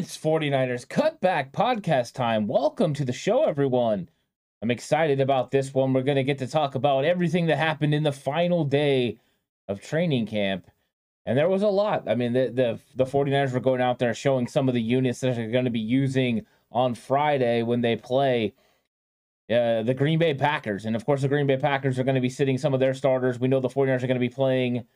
It's 49ers Cutback Podcast time. Welcome to the show, everyone. I'm excited about this one. We're going to get to talk about everything that happened in the final day of training camp. And there was a lot. I mean, the, the, the 49ers were going out there showing some of the units that they're going to be using on Friday when they play uh, the Green Bay Packers. And of course, the Green Bay Packers are going to be sitting some of their starters. We know the 49ers are going to be playing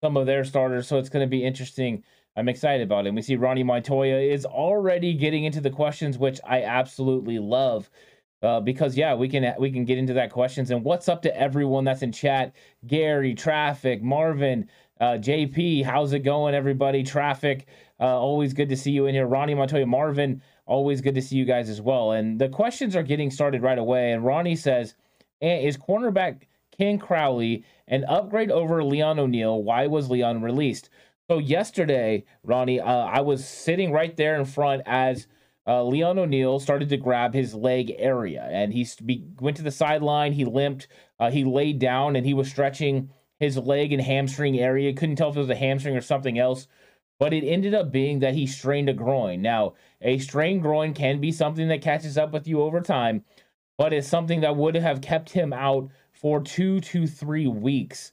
some of their starters. So it's going to be interesting I'm excited about it. we see Ronnie Montoya is already getting into the questions, which I absolutely love. Uh, because yeah, we can we can get into that questions and what's up to everyone that's in chat. Gary, Traffic, Marvin, uh, JP, how's it going, everybody? Traffic, uh, always good to see you in here. Ronnie Montoya, Marvin, always good to see you guys as well. And the questions are getting started right away. And Ronnie says, "Is cornerback Ken Crawley an upgrade over Leon O'Neal? Why was Leon released?" So yesterday, Ronnie, uh, I was sitting right there in front as uh, Leon O'Neal started to grab his leg area, and he went to the sideline. He limped. Uh, he laid down, and he was stretching his leg and hamstring area. Couldn't tell if it was a hamstring or something else, but it ended up being that he strained a groin. Now, a strained groin can be something that catches up with you over time, but it's something that would have kept him out for two to three weeks.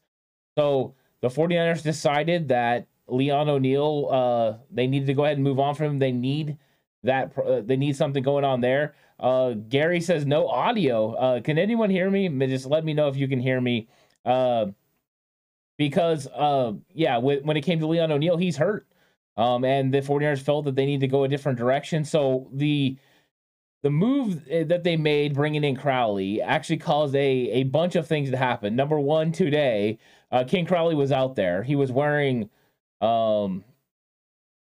So the 49ers decided that Leon O'Neal, uh, they need to go ahead and move on from him. They need that. Uh, they need something going on there. Uh, Gary says no audio. Uh, can anyone hear me? Just let me know if you can hear me. Uh, because uh, yeah, when, it came to Leon O'Neal, he's hurt. Um, and the 49ers felt that they need to go a different direction. So the the move eh, that they made bringing in Crawley actually caused a, a bunch of things to happen. Number one, today, uh, Ken Crawley was out there. He was wearing um,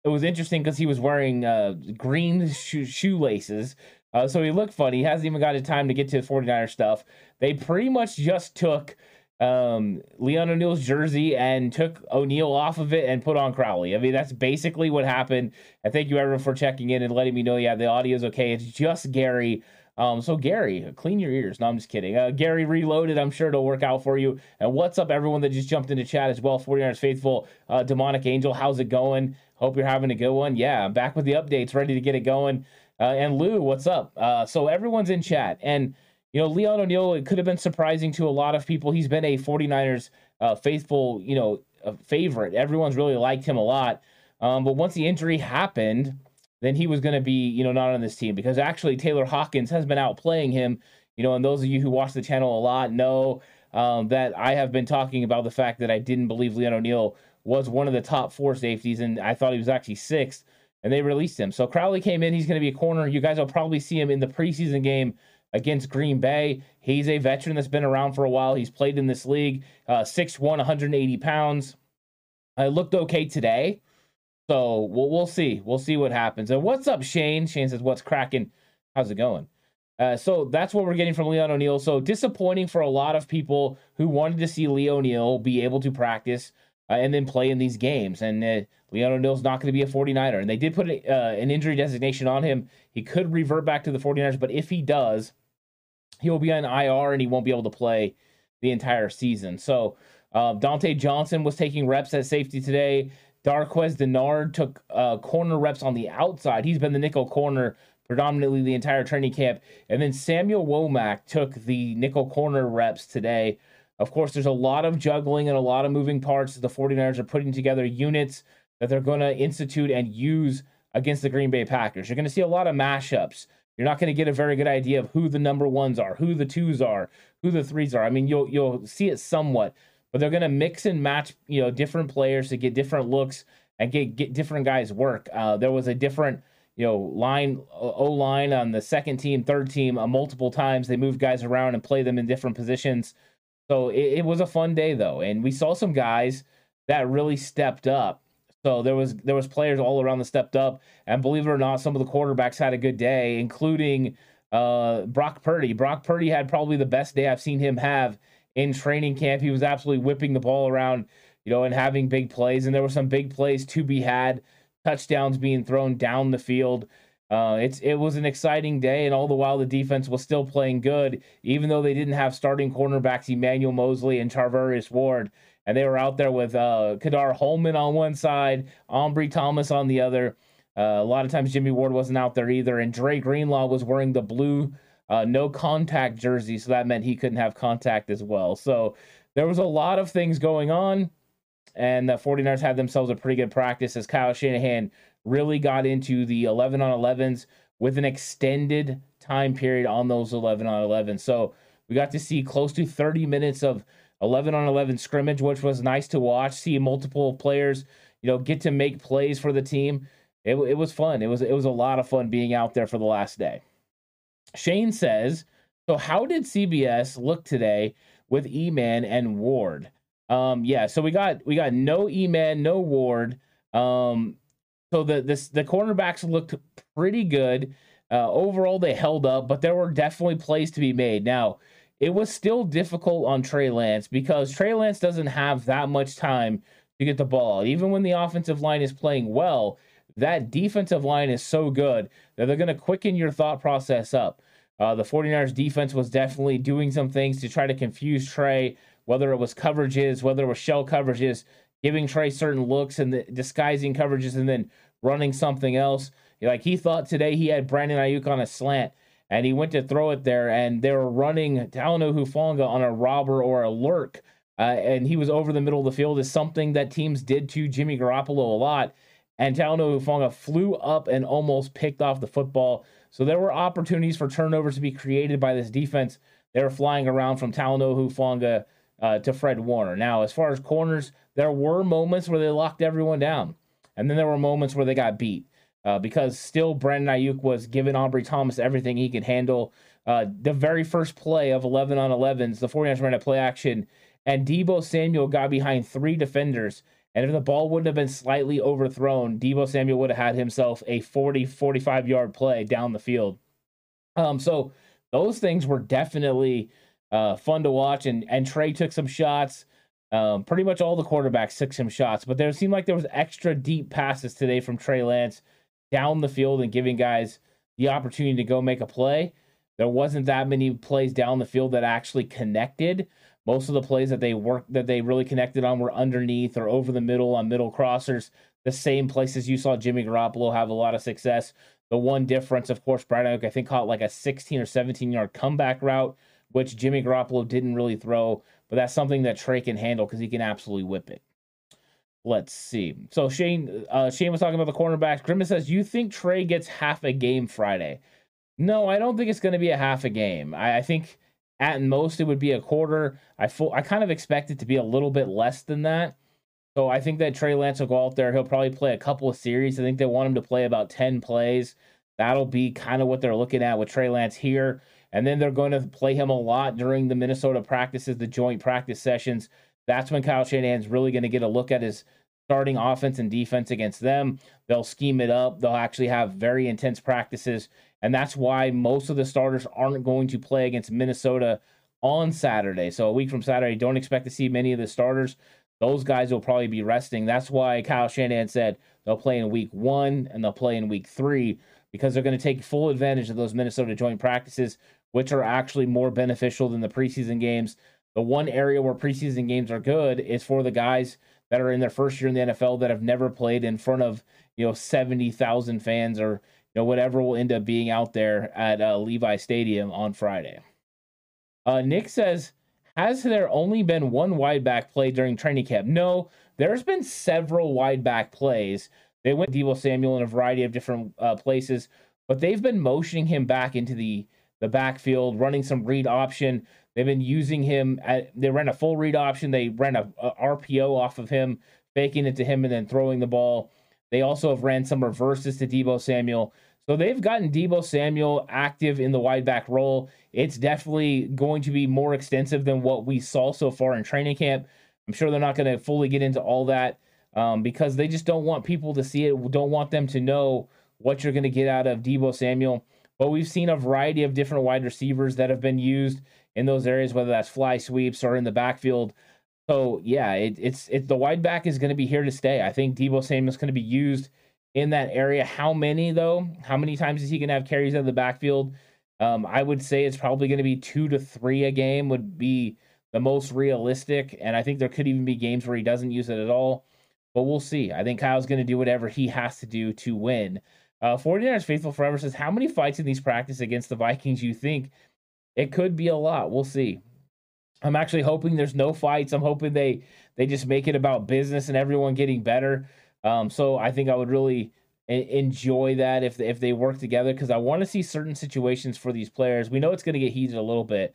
it was interesting because he was wearing uh, green sho- shoelaces. Uh, so he looked funny. He hasn't even got a time to get to 49er stuff. They pretty much just took um, Leon O'Neal's jersey and took O'Neal off of it and put on Crawley. I mean, that's basically what happened. I thank you everyone for checking in and letting me know, yeah, the audio is okay. It's just Gary um, so Gary, clean your ears. No, I'm just kidding. Uh, Gary reloaded. I'm sure it'll work out for you. And what's up, everyone that just jumped into chat as well? 49ers faithful, uh, demonic angel. How's it going? Hope you're having a good one. Yeah, I'm back with the updates, ready to get it going. Uh, and Lou, what's up? Uh, so everyone's in chat, and you know Leon O'Neal. It could have been surprising to a lot of people. He's been a 49ers uh, faithful, you know, favorite. Everyone's really liked him a lot. Um, but once the injury happened then he was going to be, you know, not on this team because actually Taylor Hawkins has been out playing him. You know, and those of you who watch the channel a lot know um, that I have been talking about the fact that I didn't believe Leon O'Neal was one of the top four safeties, and I thought he was actually sixth, and they released him. So Crawley came in. He's going to be a corner. You guys will probably see him in the preseason game against Green Bay. He's a veteran that's been around for a while. He's played in this league, uh, 6'1, 180 pounds. I looked okay today. So we'll, we'll see. We'll see what happens. And what's up, Shane? Shane says, What's cracking? How's it going? Uh, so that's what we're getting from Leon O'Neal. So disappointing for a lot of people who wanted to see Leo O'Neal be able to practice uh, and then play in these games. And uh, Leon O'Neal's not going to be a 49er. And they did put a, uh, an injury designation on him. He could revert back to the 49ers, but if he does, he will be on IR and he won't be able to play the entire season. So uh, Dontae Johnson was taking reps at safety today. Darqueze Dennard took uh, corner reps on the outside. He's been the nickel corner predominantly the entire training camp. And then Samuel Womack took the nickel corner reps today. Of course, there's a lot of juggling and a lot of moving parts. The 49ers are putting together units that they're going to institute and use against the Green Bay Packers. You're going to see a lot of mashups. You're not going to get a very good idea of who the number ones are, who the twos are, who the threes are. I mean, you'll you'll see it somewhat, but they're going to mix and match, you know, different players to get different looks and get get different guys work. Uh, there was a different, you know, line O line on the second team, third team, uh, multiple times. They moved guys around and play them in different positions. So it, it was a fun day though, and we saw some guys that really stepped up so there was there was players all around that stepped up, and believe it or not, some of the quarterbacks had a good day, including uh, Brock Purdy. Brock Purdy had probably the best day I've seen him have in training camp. He was absolutely whipping the ball around, you know, and having big plays. And there were some big plays to be had, touchdowns being thrown down the field. Uh, it's it was an exciting day, and all the while the defense was still playing good, even though they didn't have starting cornerbacks Emmanuel Moseley and Charvarius Ward and they were out there with uh, Ka'dar Hollman on one side, Ambry Thomas on the other. Uh, a lot of times Jimmy Ward wasn't out there either, and Dre Greenlaw was wearing the blue uh, no contact jersey, so that meant he couldn't have contact as well. So there was a lot of things going on, and the 49ers had themselves a pretty good practice as Kyle Shanahan really got into the 11 on 11s with an extended time period on those 11 on 11. So we got to see close to 30 minutes of 11 on 11 scrimmage, which was nice to watch. See multiple players, you know, get to make plays for the team. It, it was fun. It was it was a lot of fun being out there for the last day. Shane says, so how did CBS look today with E-Man and Ward? Um, yeah, so we got we got no E-Man, no Ward. Um, so the this the cornerbacks looked pretty good. Uh, overall, they held up, but there were definitely plays to be made. Now, it was still difficult on Trey Lance because Trey Lance doesn't have that much time to get the ball. Even when the offensive line is playing well, that defensive line is so good that they're going to quicken your thought process up. Uh, the 49ers defense was definitely doing some things to try to confuse Trey, whether it was coverages, whether it was shell coverages, giving Trey certain looks and the, disguising coverages and then running something else. Like he thought today he had Brandon Aiyuk on a slant and he went to throw it there, and they were running Talanoa Hufanga on a robber or a lurk, uh, and he was over the middle of the field. Is something that teams did to Jimmy Garoppolo a lot, and Talanoa Hufanga flew up and almost picked off the football. So there were opportunities for turnovers to be created by this defense. They were flying around from Talanoa Hufanga uh, to Fred Warner. Now, as far as corners, there were moments where they locked everyone down, and then there were moments where they got beat uh, because still Brandon Aiyuk was giving Ambry Thomas everything he could handle. Uh, the very first play of 11 on 11s, the 49ers ran a play action, and Deebo Samuel got behind three defenders. And if the ball wouldn't have been slightly overthrown, Deebo Samuel would have had himself a 40, 45 yard play down the field. Um, so those things were definitely uh, fun to watch. And, and Trey took some shots. Um, pretty much all the quarterbacks took some shots, but there seemed like there was extra deep passes today from Trey Lance down the field and giving guys the opportunity to go make a play. There wasn't that many plays down the field that actually connected. Most of the plays that they worked that they really connected on were underneath or over the middle on middle crossers. The same places you saw Jimmy Garoppolo have a lot of success. The one difference, of course, Brad Oak, I think caught like a 16 or 17 yard comeback route, which Jimmy Garoppolo didn't really throw. But that's something that Trey can handle because he can absolutely whip it. Let's see. So Shane, uh, Shane was talking about the cornerbacks. Grimace says, "You think Trey gets half a game Friday?" No, I don't think it's going to be a half a game. I, I think At most, it would be a quarter. I I kind of expect it to be a little bit less than that. So I think that Trey Lance will go out there. He'll probably play a couple of series. I think they want him to play about 10 plays. That'll be kind of what they're looking at with Trey Lance here. And then they're going to play him a lot during the Minnesota practices, the joint practice sessions. That's when Kyle Shanahan's really going to get a look at his starting offense and defense against them. They'll scheme it up. They'll actually have very intense practices. And that's why most of the starters aren't going to play against Minnesota on Saturday. So a week from Saturday, don't expect to see many of the starters. Those guys will probably be resting. That's why Kyle Shanahan said they'll play in week one and they'll play in week three because they're going to take full advantage of those Minnesota joint practices, which are actually more beneficial than the preseason games. The one area where preseason games are good is for the guys that are in their first year in the NFL that have never played in front of you know seventy thousand fans or know whatever will end up being out there at uh, Levi Stadium on Friday. Uh, Nick says, "Has there only been one wide back play during training camp?" No, there's been several wide back plays. They went Deebo Samuel in a variety of different uh, places, but they've been motioning him back into the the backfield, running some read option. They've been using him. At, they ran a full read option. They ran a, a RPO off of him, faking it to him, and then throwing the ball. They also have ran some reverses to Deebo Samuel. So they've gotten Deebo Samuel active in the wide back role. It's definitely going to be more extensive than what we saw so far in training camp. I'm sure they're not going to fully get into all that um, because they just don't want people to see it, don't want them to know what you're going to get out of Deebo Samuel. But we've seen a variety of different wide receivers that have been used in those areas, whether that's fly sweeps or in the backfield. So yeah, it, it's it, the wide back is going to be here to stay. I think Samuel is going to be used in that area. How many though? How many times is he going to have carries out of the backfield? Um, I would say it's probably going to be two to three a game would be the most realistic, and I think there could even be games where he doesn't use it at all. But we'll see. I think Kyle's going to do whatever he has to do to win. Uh, 49ers Faithful Forever says, How many fights in these practice against the Vikings you think? It could be a lot. We'll see. I'm actually hoping there's no fights. I'm hoping they they just make it about business and everyone getting better. Um, so I think I would really enjoy that if if they work together because I want to see certain situations for these players. We know it's going to get heated a little bit,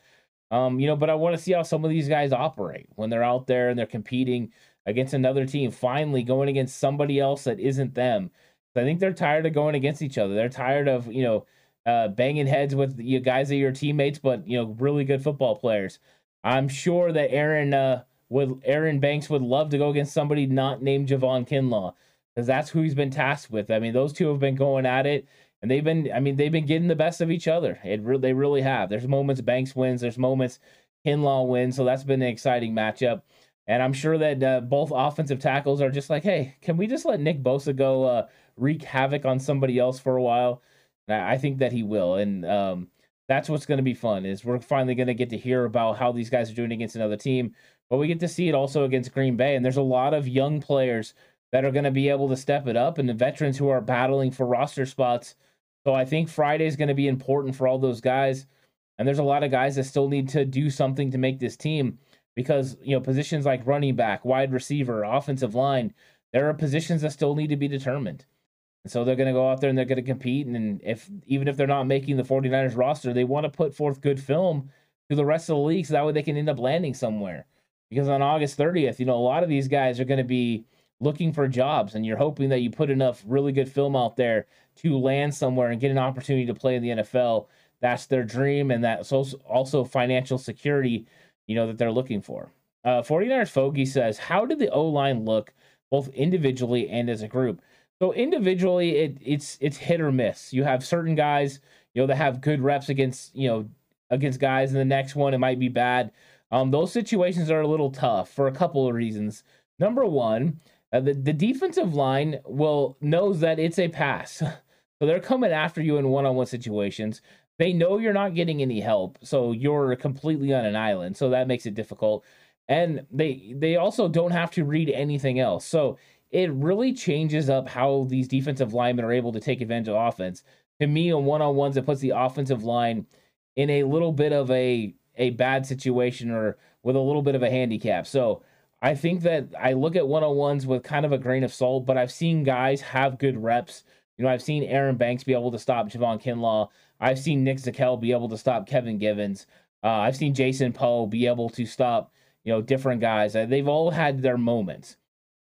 um, you know, but I want to see how some of these guys operate when they're out there and they're competing against another team. Finally, going against somebody else that isn't them. I think they're tired of going against each other. They're tired of you know uh, banging heads with you guys that are your teammates, but you know really good football players. I'm sure that Aaron uh, would Aaron Banks would love to go against somebody not named Javon Kinlaw because that's who he's been tasked with. I mean, those two have been going at it, and they've been I mean they've been getting the best of each other. It re- they really have. There's moments Banks wins. There's moments Kinlaw wins. So that's been an exciting matchup. And I'm sure that uh, both offensive tackles are just like, hey, can we just let Nick Bosa go uh, wreak havoc on somebody else for a while? I think that he will. And um, that's what's going to be fun is we're finally going to get to hear about how these guys are doing against another team. But we get to see it also against Green Bay. And there's a lot of young players that are going to be able to step it up and the veterans who are battling for roster spots. So I think Friday is going to be important for all those guys. And there's a lot of guys that still need to do something to make this team because you know positions like running back, wide receiver, offensive line, there are positions that still need to be determined. So they're going to go out there and they're going to compete and if even if they're not making the 49ers roster, they want to put forth good film to the rest of the league so that way they can end up landing somewhere. Because on August 30th, you know, a lot of these guys are going to be looking for jobs and you're hoping that you put enough really good film out there to land somewhere and get an opportunity to play in the NFL. That's their dream and that's also financial security you know, that they're looking for. Uh, 49ers Fogey says, How did the O line look both individually and as a group? So individually, it, it's it's hit or miss. You have certain guys, you know, that have good reps against, you know, against guys, and the next one it might be bad. Um, those situations are a little tough for a couple of reasons. Number one, uh, the the defensive line will knows that it's a pass, so they're coming after you in one on one situations. They know you're not getting any help, so you're completely on an island. So that makes it difficult. And they they also don't have to read anything else. So it really changes up how these defensive linemen are able to take advantage of offense. To me, on one on ones, it puts the offensive line in a little bit of a a bad situation or with a little bit of a handicap. So I think that I look at one on ones with kind of a grain of salt, but I've seen guys have good reps. You know, I've seen Aaron Banks be able to stop Javon Kinlaw. I've seen Nick Zakelj be able to stop Kevin Givens. Uh, I've seen Jason Poe be able to stop, you know, different guys. Uh, they've all had their moments.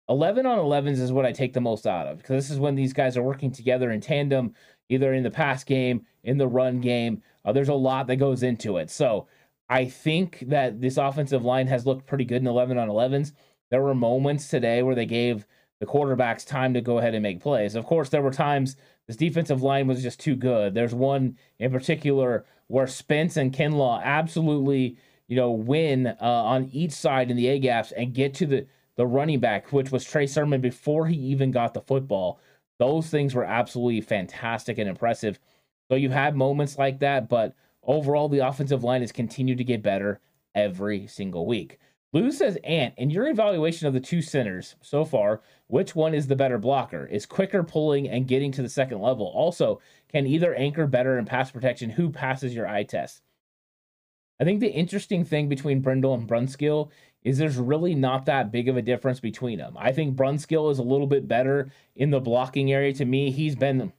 11 on 11s is what I take the most out of because this is when these guys are working together in tandem, either in the pass game, in the run game. Uh, there's a lot that goes into it. So I think that this offensive line has looked pretty good in 11 on 11s. There were moments today where they gave the quarterbacks time to go ahead and make plays. Of course, there were times this defensive line was just too good. There's one in particular where Spence and Kinlaw absolutely, you know, win uh, on each side in the A gaps and get to the the running back, which was Trey Sermon before he even got the football. Those things were absolutely fantastic and impressive. So you've had moments like that, but overall, the offensive line has continued to get better every single week. Lou says, Ant, in your evaluation of the two centers so far, which one is the better blocker? Is quicker pulling and getting to the second level? Also, can either anchor better in pass protection? Who passes your eye test? I think the interesting thing between Brendel and Brunskill is there's really not that big of a difference between them. I think Brunskill is a little bit better in the blocking area. To me, he's been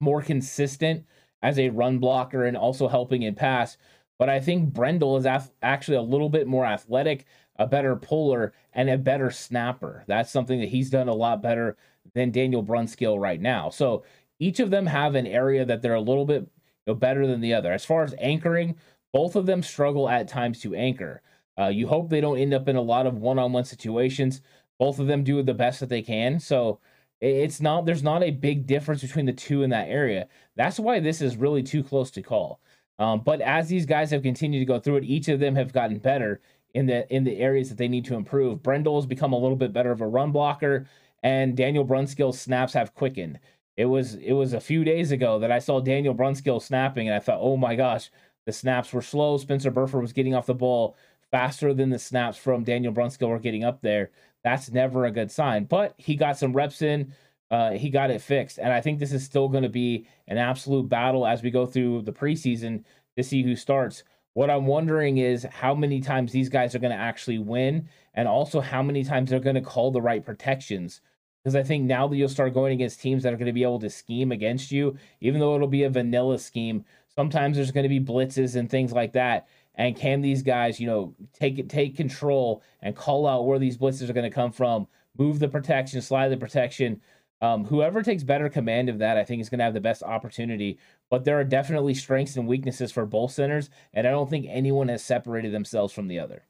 more consistent as a run blocker and also helping in pass. But I think Brendel is actually a little bit more athletic, a better puller, and a better snapper. That's something that he's done a lot better than Daniel Brunskill right now. So each of them have an area that they're a little bit you know, better than the other. As far as anchoring, both of them struggle at times to anchor. Uh, you hope they don't end up in a lot of one-on-one situations. Both of them do the best that they can. So it's not there's not a big difference between the two in that area. That's why this is really too close to call. Um, but as these guys have continued to go through it, each of them have gotten better in the in the areas that they need to improve. Brendel has become a little bit better of a run blocker, and Daniel Brunskill's snaps have quickened. It was it was a few days ago that I saw Daniel Brunskill snapping, and I thought, oh my gosh, the snaps were slow. Spencer Burford was getting off the ball faster than the snaps from Daniel Brunskill were getting up there. That's never a good sign. But he got some reps in. Uh, he got it fixed. And I think this is still going to be an absolute battle as we go through the preseason to see who starts. What I'm wondering is how many times these guys are going to actually win, and also how many times they're going to call the right protections. Because I think now that you'll start going against teams that are going to be able to scheme against you, even though it'll be a vanilla scheme, sometimes there's going to be blitzes and things like that. And can these guys, you know, take it, take control and call out where these blitzes are going to come from, move the protection, slide the protection, um, whoever takes better command of that, I think, is going to have the best opportunity. But there are definitely strengths and weaknesses for both centers, and I don't think anyone has separated themselves from the other.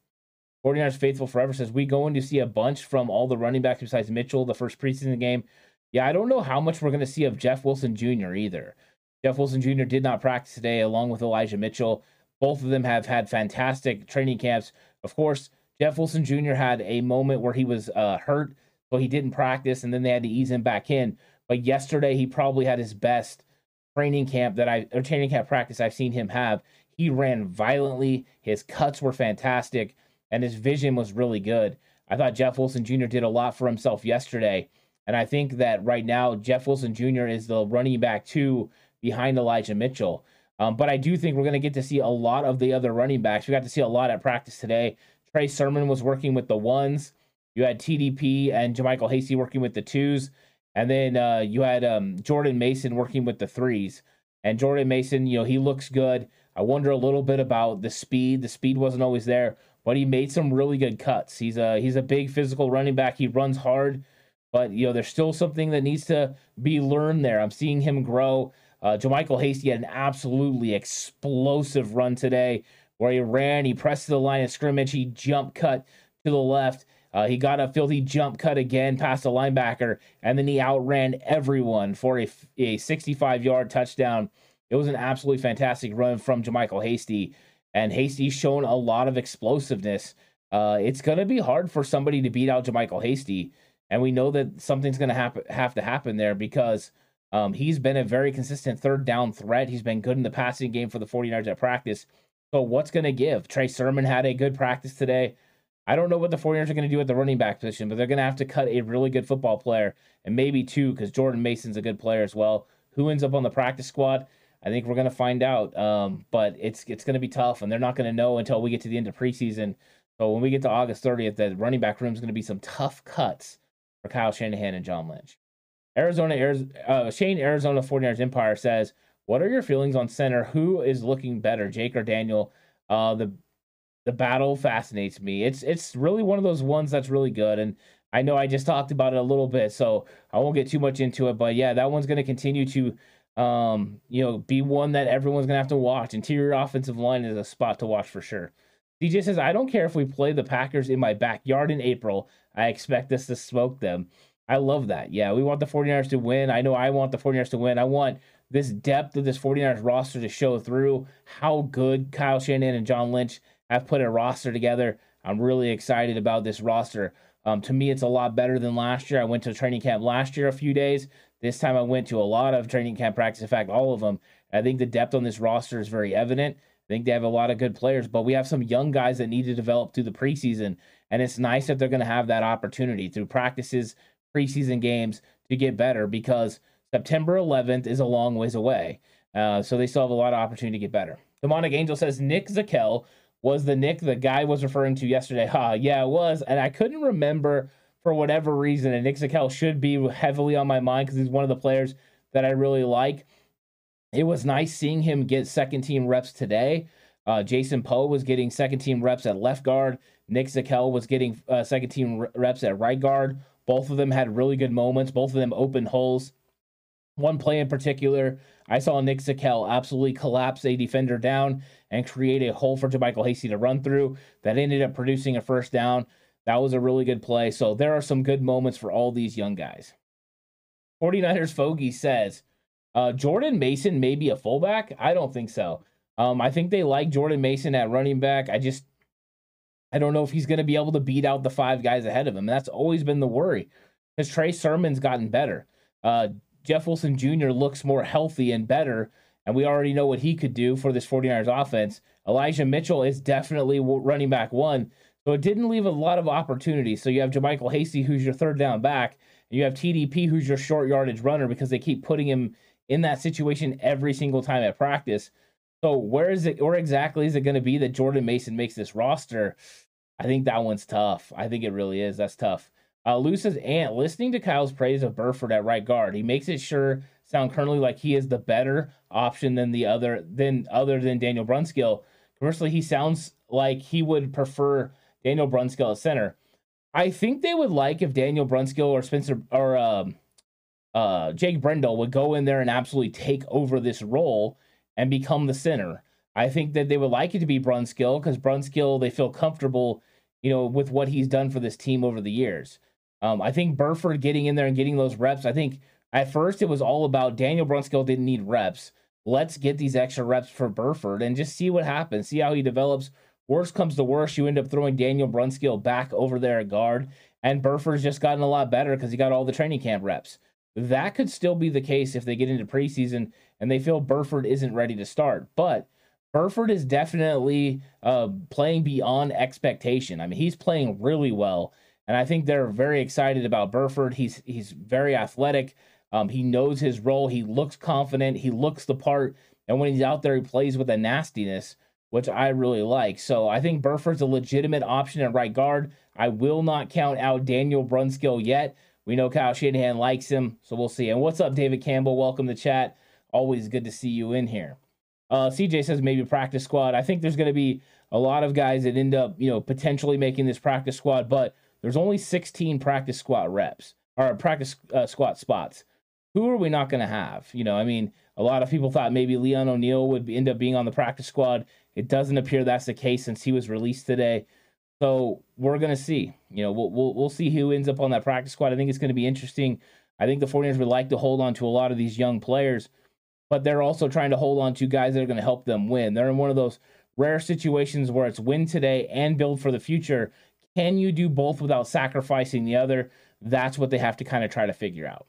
49ers Faithful Forever says, We going to see a bunch from all the running backs besides Mitchell, the first preseason game. Yeah, I don't know how much we're going to see of Jeff Wilson Jr. either. Jeff Wilson Jr. did not practice today, along with Elijah Mitchell. Both of them have had fantastic training camps. Of course, Jeff Wilson Jr. had a moment where he was uh, hurt so he didn't practice, and then they had to ease him back in. But yesterday, he probably had his best training camp that I or training camp practice I've seen him have. He ran violently. His cuts were fantastic, and his vision was really good. I thought Jeff Wilson Jr. did a lot for himself yesterday, and I think that right now Jeff Wilson Jr. is the running back two behind Elijah Mitchell. Um, but I do think we're going to get to see a lot of the other running backs. We got to see a lot at practice today. Trey Sermon was working with the ones. You had TDP and JaMycal Hasty working with the twos, and then uh, you had um, Jordan Mason working with the threes. And Jordan Mason, you know, he looks good. I wonder a little bit about the speed. The speed wasn't always there, but he made some really good cuts. He's a he's a big physical running back. He runs hard, but you know, there's still something that needs to be learned there. I'm seeing him grow. Uh, JaMycal Hasty had an absolutely explosive run today where he ran, he pressed to the line of scrimmage, he jump cut to the left, uh, he got a filthy jump cut again past the linebacker, and then he outran everyone for a, a 65 yard touchdown. It was an absolutely fantastic run from JaMycal Hasty, and Hasty's shown a lot of explosiveness. Uh, it's going to be hard for somebody to beat out JaMycal Hasty, and we know that something's going to have to happen there because um, he's been a very consistent third down threat. He's been good in the passing game for the 49ers at practice. So what's going to give? Trey Sermon had a good practice today. I don't know what the 49ers are going to do at the running back position, but they're going to have to cut a really good football player and maybe two because Jordan Mason's a good player as well. Who ends up on the practice squad? I think we're going to find out. Um, but it's it's going to be tough, and they're not going to know until we get to the end of preseason. So when we get to August 30th, the running back room is going to be some tough cuts for Kyle Shanahan and John Lynch. Arizona, Arizona uh, Shane Arizona 49ers Empire says, What are your feelings on center? Who is looking better, Jake or Daniel? Uh, the the battle fascinates me. It's it's really one of those ones that's really good, and I know I just talked about it a little bit, so I won't get too much into it. But yeah, that one's going to continue to, um, you know, be one that everyone's going to have to watch. Interior offensive line is a spot to watch for sure. DJ says, I don't care if we play the Packers in my backyard in April. I expect us to smoke them. I love that. Yeah, we want the 49ers to win. I know I want the 49ers to win. I want this depth of this 49ers roster to show through how good Kyle Shanahan and John Lynch have put a roster together. I'm really excited about this roster. Um, to me, it's a lot better than last year. I went to training camp last year a few days. This time I went to a lot of training camp practice. In fact, all of them. I think the depth on this roster is very evident. I think they have a lot of good players, but we have some young guys that need to develop through the preseason. And it's nice that they're going to have that opportunity through practices, preseason games to get better because September 11th is a long ways away. Uh, so they still have a lot of opportunity to get better. Demonic Angel says Nick Zakelj was the Nick the guy was referring to yesterday. Ha, huh, yeah, it was. And I couldn't remember for whatever reason. And Nick Zakelj should be heavily on my mind because he's one of the players that I really like. It was nice seeing him get second team reps today. Uh, Jason Poe was getting second team reps at left guard. Nick Zakelj was getting uh, second team reps at right guard. Both of them had really good moments. Both of them opened holes. One play in particular, I saw Nick Zakelj absolutely collapse a defender down and create a hole for JaMycal Hasty to run through that ended up producing a first down. That was a really good play. So there are some good moments for all these young guys. 49ers Fogey says, uh, Jordan Mason may be a fullback. I don't think so. Um, I think they like Jordan Mason at running back. I just, I don't know if he's going to be able to beat out the five guys ahead of him. And that's always been the worry because Trey Sermon's gotten better. Uh, Jeff Wilson Jr. looks more healthy and better, and we already know what he could do for this 49ers offense. Elijah Mitchell is definitely running back one, so it didn't leave a lot of opportunities. So you have JaMycal Hasty, who's your third down back, and you have TDP, who's your short yardage runner, because they keep putting him in that situation every single time at practice. So where is it, or exactly is it going to be that Jordan Mason makes this roster? I think that one's tough. I think it really is. That's tough. Uh, Lou says, Ant, listening to Kyle's praise of Burford at right guard, he makes it sure sound currently like he is the better option than the other than other than Daniel Brunskill. Conversely, he sounds like he would prefer Daniel Brunskill at center. I think they would like if Daniel Brunskill or Spencer or um, uh, Jake Brendel would go in there and absolutely take over this role and become the center. I think that they would like it to be Brunskill because Brunskill they feel comfortable, you know, with what he's done for this team over the years. Um, I think Burford getting in there and getting those reps. I think at first it was all about Daniel Brunskill didn't need reps. Let's get these extra reps for Burford and just see what happens. See how he develops. Worst comes to worst, you end up throwing Daniel Brunskill back over there at guard, and Burford's just gotten a lot better because he got all the training camp reps. That could still be the case if they get into preseason and they feel Burford isn't ready to start. But Burford is definitely uh, playing beyond expectation. I mean, he's playing really well, and I think they're very excited about Burford. He's he's very athletic. Um, he knows his role. He looks confident. He looks the part, and when he's out there, he plays with a nastiness, which I really like. So I think Burford's a legitimate option at right guard. I will not count out Daniel Brunskill yet. We know Kyle Shanahan likes him, so we'll see. And what's up, David Campbell? Welcome to chat. Always good to see you in here. Uh, CJ says maybe practice squad. I think there's going to be a lot of guys that end up, you know, potentially making this practice squad, but there's only 16 practice squad reps or practice uh, squad spots. Who are we not going to have? You know, I mean, a lot of people thought maybe Leon O'Neal would end up being on the practice squad. It doesn't appear that's the case since he was released today. So we're gonna see. You know, we'll we'll, we'll see who ends up on that practice squad. I think it's to be interesting. I think the 49ers would like to hold on to a lot of these young players, but they're also trying to hold on to guys that are to help them win. They're in one of those rare situations where it's win today and build for the future. Can you do both without sacrificing the other? That's what they have to kind of try to figure out.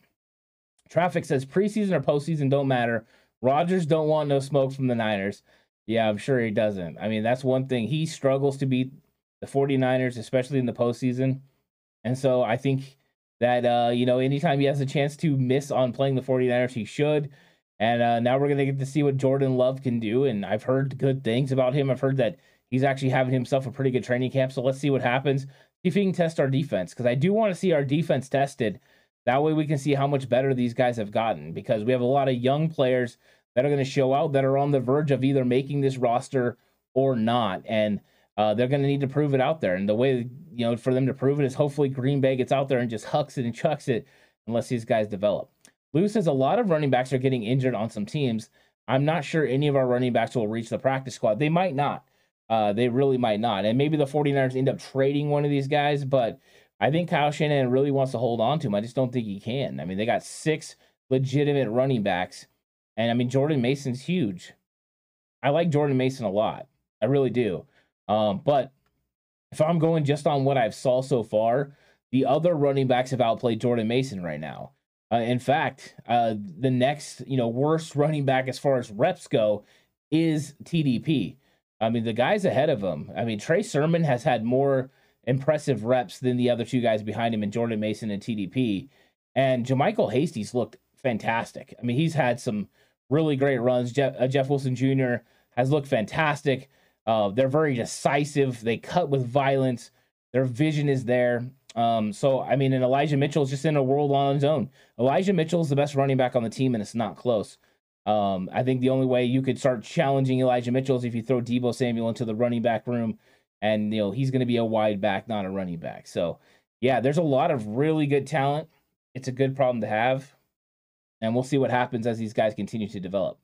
Traffic says preseason or postseason don't matter. Rodgers don't want no smoke from the Niners. Yeah, I'm sure he doesn't. I mean, that's one thing. He struggles to beat the 49ers, especially in the postseason. And so I think that, uh, you know, anytime he has a chance to miss on playing the 49ers, he should. And uh, now we're going to get to see what Jordan Love can do. And I've heard good things about him. I've heard that he's actually having himself a pretty good training camp. So let's see what happens. See if he can test our defense because I do want to see our defense tested. That way we can see how much better these guys have gotten because we have a lot of young players that are going to show out that are on the verge of either making this roster or not. And uh, they're going to need to prove it out there. And the way, you know, for them to prove it is hopefully Green Bay gets out there and just hucks it and chucks it unless these guys develop. Lou says a lot of running backs are getting injured on some teams. I'm not sure any of our running backs will reach the practice squad. They might not. Uh, they really might not. And maybe the 49ers end up trading one of these guys, but I think Kyle Shanahan really wants to hold on to him. I just don't think he can. I mean, they got six legitimate running backs. And I mean, Jordan Mason's huge. I like Jordan Mason a lot. I really do. Um, but if I'm going just on what I've saw so far, the other running backs have outplayed Jordan Mason right now. Uh, in fact, uh, the next, you know, worst running back as far as reps go is TDP. I mean, the guys ahead of him. I mean, Trey Sermon has had more impressive reps than the other two guys behind him in Jordan Mason and TDP. And JaMycal Hasty's looked fantastic. I mean, he's had some really great runs. Jeff, uh, Jeff Wilson Jr. has looked fantastic. Uh, they're very decisive. They cut with violence. Their vision is there. Um, so I mean, and Elijah Mitchell is just in a world on his own. Elijah Mitchell is the best running back on the team, and it's not close. Um, I think the only way you could start challenging Elijah Mitchell is if you throw Deebo Samuel into the running back room, and you know he's going to be a wide back, not a running back. So yeah, there's a lot of really good talent. It's a good problem to have, and we'll see what happens as these guys continue to develop.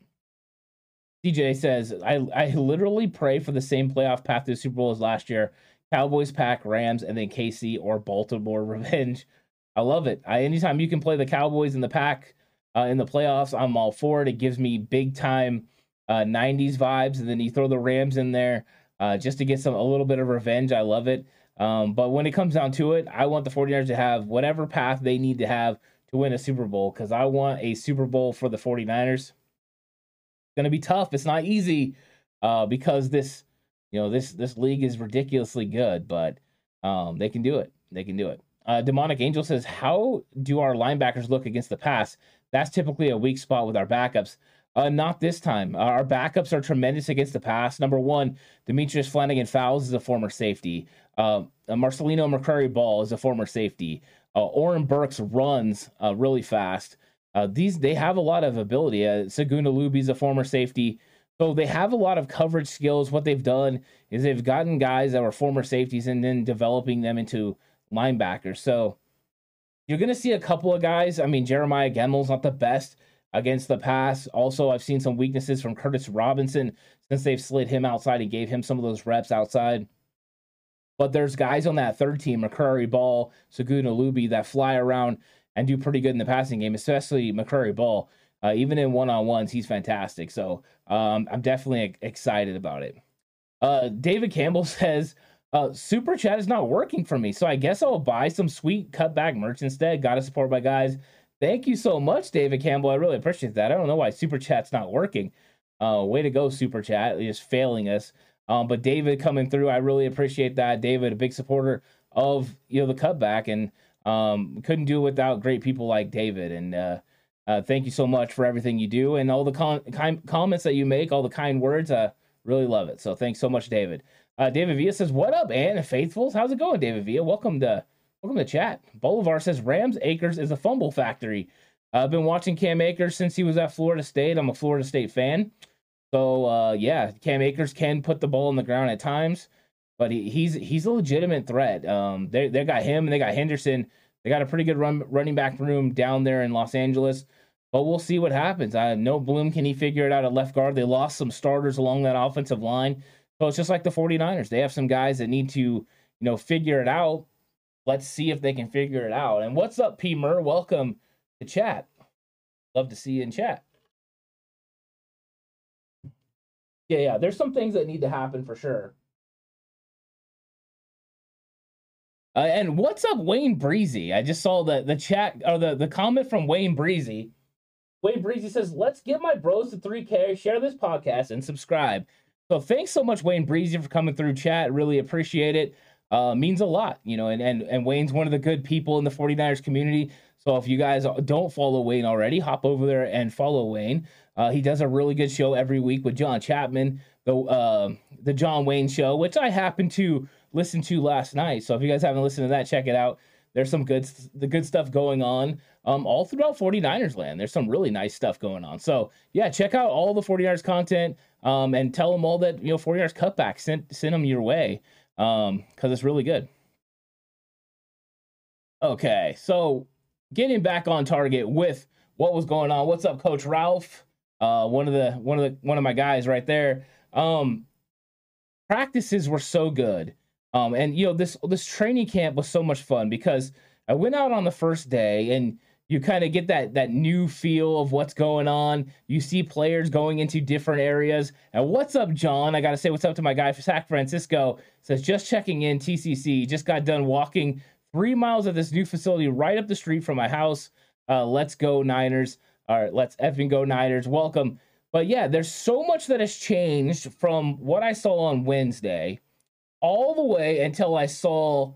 DJ says, I, I literally pray for the same playoff path to the Super Bowl as last year. Cowboys, Pack, Rams, and then KC or Baltimore revenge. I love it. I, anytime you can play the Cowboys and the Pack uh, in the playoffs, I'm all for it. It gives me big time uh, 90s vibes. And then you throw the Rams in there uh, just to get some a little bit of revenge. I love it. Um, but when it comes down to it, I want the 49ers to have whatever path they need to have to win a Super Bowl because I want a Super Bowl for the 49ers going to be tough. It's not easy uh, because this, you know, this this league is ridiculously good, but um, they can do it. They can do it. Uh, Demonic Angel says, "How do our linebackers look against the pass? That's typically a weak spot with our backups. Uh, not this time. our backups are tremendous against the pass. Number one, Demetrius Flannigan-Fowles is a former safety. Uh, Marcelino McCrary-Ball is a former safety. Uh, Oren Burks runs uh, really fast. Uh, these they have a lot of ability. Uh, Segun Olubi's a former safety, so they have a lot of coverage skills. What they've done is they've gotten guys that were former safeties and then developing them into linebackers. So you're going to see a couple of guys. I mean, Jeremiah Gemmel's not the best against the pass. Also, I've seen some weaknesses from Curtis Robinson since they've slid him outside and gave him some of those reps outside. But there's guys on that third team, McCrary Ball, Segun Olubi, that fly around and do pretty good in the passing game, especially McCrary-Ball. Uh, even in one on ones, he's fantastic. So um, I'm definitely excited about it. Uh, David Campbell says, uh, Super Chat is not working for me. So I guess I'll buy some sweet cutback merch instead. Got to support my guys. Thank you so much, David Campbell. I really appreciate that. I don't know why Super Chat's not working. Uh, way to go, Super Chat. Just failing us. Um, but David coming through, I really appreciate that. David, a big supporter of you know the cutback, and um, couldn't do it without great people like David. And uh, uh, thank you so much for everything you do and all the kind comments that you make, all the kind words. I really love it. So thanks so much, David. Uh, David Villa says, "What up, and faithfuls? How's it going, David Villa? Welcome to welcome to chat." Bolivar says, "Rams Akers is a fumble factory." I've been watching Cam Akers since he was at Florida State. I'm a Florida State fan. So uh, yeah, Cam Akers can put the ball in the ground at times but he, he's he's a legitimate threat. Um, they they got him and they got Henderson. They got a pretty good run, running back room down there in Los Angeles. But we'll see what happens. I know Bloom can he figure it out at left guard. They lost some starters along that offensive line. So it's just like the 49ers. They have some guys that need to, you know, figure it out. Let's see if they can figure it out. And what's up, P. Mur? Welcome to chat. Love to see you in chat. Yeah, yeah. There's some things that need to happen for sure. Uh, and what's up, Wayne Breezy? I just saw the the chat or the the comment from Wayne Breezy. Wayne Breezy says, "Let's get my bros to 3K, share this podcast, and subscribe." So thanks so much, Wayne Breezy, for coming through chat. Really appreciate it. Uh, means a lot, you know. And and and Wayne's one of the good people in the 49ers community. So if you guys don't follow Wayne already, hop over there and follow Wayne. Uh, he does a really good show every week with John Chapman, the uh, the John Wayne Show, which I happen to listened to last night. So if you guys haven't listened to that, check it out. There's some good the good stuff going on um, all throughout 49ers land. There's some really nice stuff going on. So yeah, check out all the 49ers content. um, and tell them all that you know 40 yards cutback sent send them your way um, because it's really good. Okay, so getting back on target with what was going on. What's up, Coach Ralph? Uh, one of the one of the one of my guys right there. Um, practices were so good. Um, and you know this this training camp was so much fun because I went out on the first day and you kind of get that that new feel of what's going on. You see players going into different areas. And what's up, John? I got to say what's up to my guy San Francisco. Says just checking in. TCC just got done walking three miles of this new facility right up the street from my house. Uh, let's go Niners. All right, let's effing go Niners. Welcome. But yeah, there's so much that has changed from what I saw on Wednesday all the way until I saw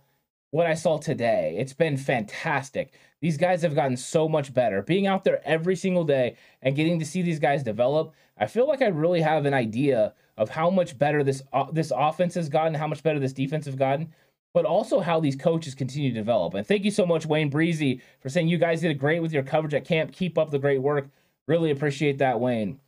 what I saw today. It's been fantastic. These guys have gotten so much better. Being out there every single day and getting to see these guys develop, I feel like I really have an idea of how much better this uh, this offense has gotten, how much better this defense has gotten, but also how these coaches continue to develop. And thank you so much, Wayne Breezy, for saying you guys did great with your coverage at camp. Keep up the great work. Really appreciate that, Wayne.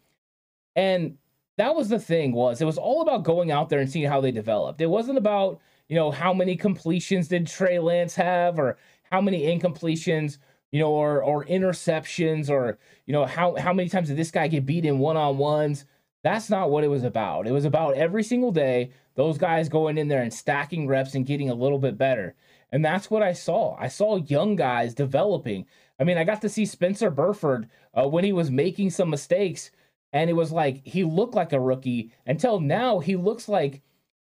And that was the thing was it was all about going out there and seeing how they developed. It wasn't about you know, how many completions did Trey Lance have, or how many incompletions, you know, or or interceptions, or you know, how how many times did this guy get beat in one on ones? That's not what it was about. It was about every single day those guys going in there and stacking reps and getting a little bit better. And that's what I saw. I saw young guys developing. I mean, I got to see Spencer Burford uh, when he was making some mistakes, and it was like he looked like a rookie until now he looks like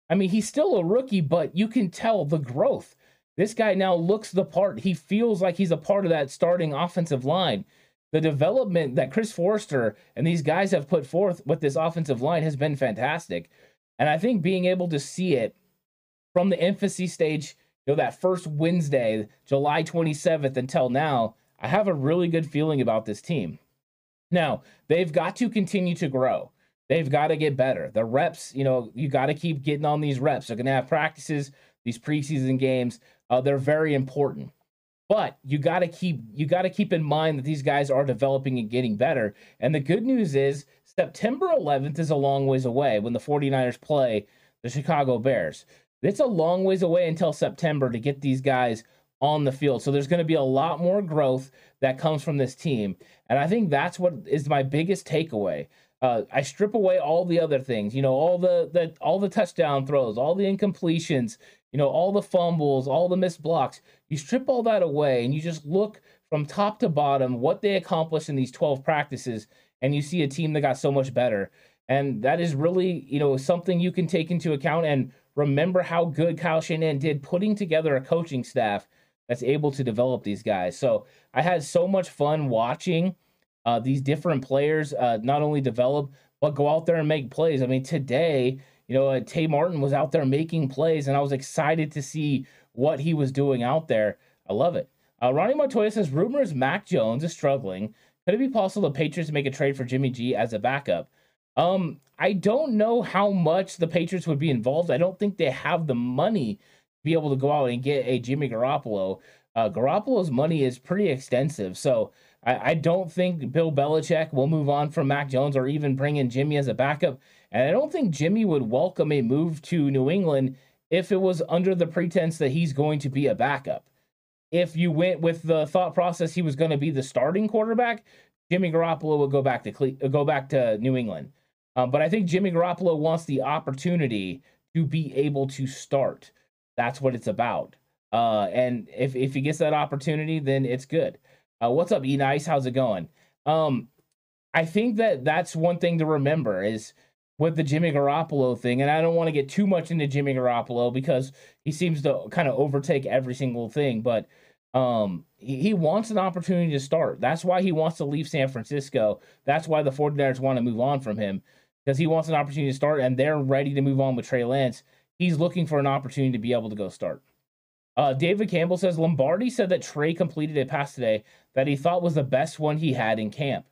I mean, he's still a rookie, but you can tell the growth. This guy now looks the part. He feels like he's a part of that starting offensive line. The development that Chris Foerster and these guys have put forth with this offensive line has been fantastic. And I think being able to see it from the infancy stage, you know, that first Wednesday, July 27th until now, I have a really good feeling about this team. Now, they've got to continue to grow. They've got to get better. The reps, you know, you got to keep getting on these reps. They're going to have practices, these preseason games. Uh, they're very important. But you got to keep you got to keep in mind that these guys are developing and getting better. And the good news is September 11th is a long ways away when the 49ers play the Chicago Bears. It's a long ways away until September to get these guys on the field. So there's going to be a lot more growth that comes from this team. And I think that's what is my biggest takeaway. Uh, I strip away all the other things, you know, all the, the all the touchdown throws, all the incompletions, you know, all the fumbles, all the missed blocks. You strip all that away and you just look from top to bottom what they accomplished in these 12 practices and you see a team that got so much better. And that is really, you know, something you can take into account and remember how good Kyle Shanahan did putting together a coaching staff that's able to develop these guys. So I had so much fun watching uh, these different players uh, not only develop but go out there and make plays. I mean, today, you know, uh, Tay Martin was out there making plays, and I was excited to see what he was doing out there. I love it. Uh, Ronnie Montoya says rumors Mac Jones is struggling. Could it be possible the Patriots make a trade for Jimmy G as a backup? Um, I don't know how much the Patriots would be involved. I don't think they have the money be able to go out and get a Jimmy Garoppolo. Uh, Garoppolo's money is pretty extensive, so I, I don't think Bill Belichick will move on from Mac Jones or even bring in Jimmy as a backup. And I don't think Jimmy would welcome a move to New England if it was under the pretense that he's going to be a backup. If you went with the thought process he was going to be the starting quarterback, Jimmy Garoppolo would go back to Cle- go back to New England. Um, but I think Jimmy Garoppolo wants the opportunity to be able to start. That's what it's about. Uh, and if if he gets that opportunity, then it's good. Uh, what's up, E Nice? How's it going? Um, I think that that's one thing to remember is with the Jimmy Garoppolo thing, and I don't want to get too much into Jimmy Garoppolo because he seems to kind of overtake every single thing, but um, he, he wants an opportunity to start. That's why he wants to leave San Francisco. That's why the 49ers want to move on from him because he wants an opportunity to start, and they're ready to move on with Trey Lance. He's looking for an opportunity to be able to go start. Uh, David Campbell says Lombardi said that Trey completed a pass today that he thought was the best one he had in camp.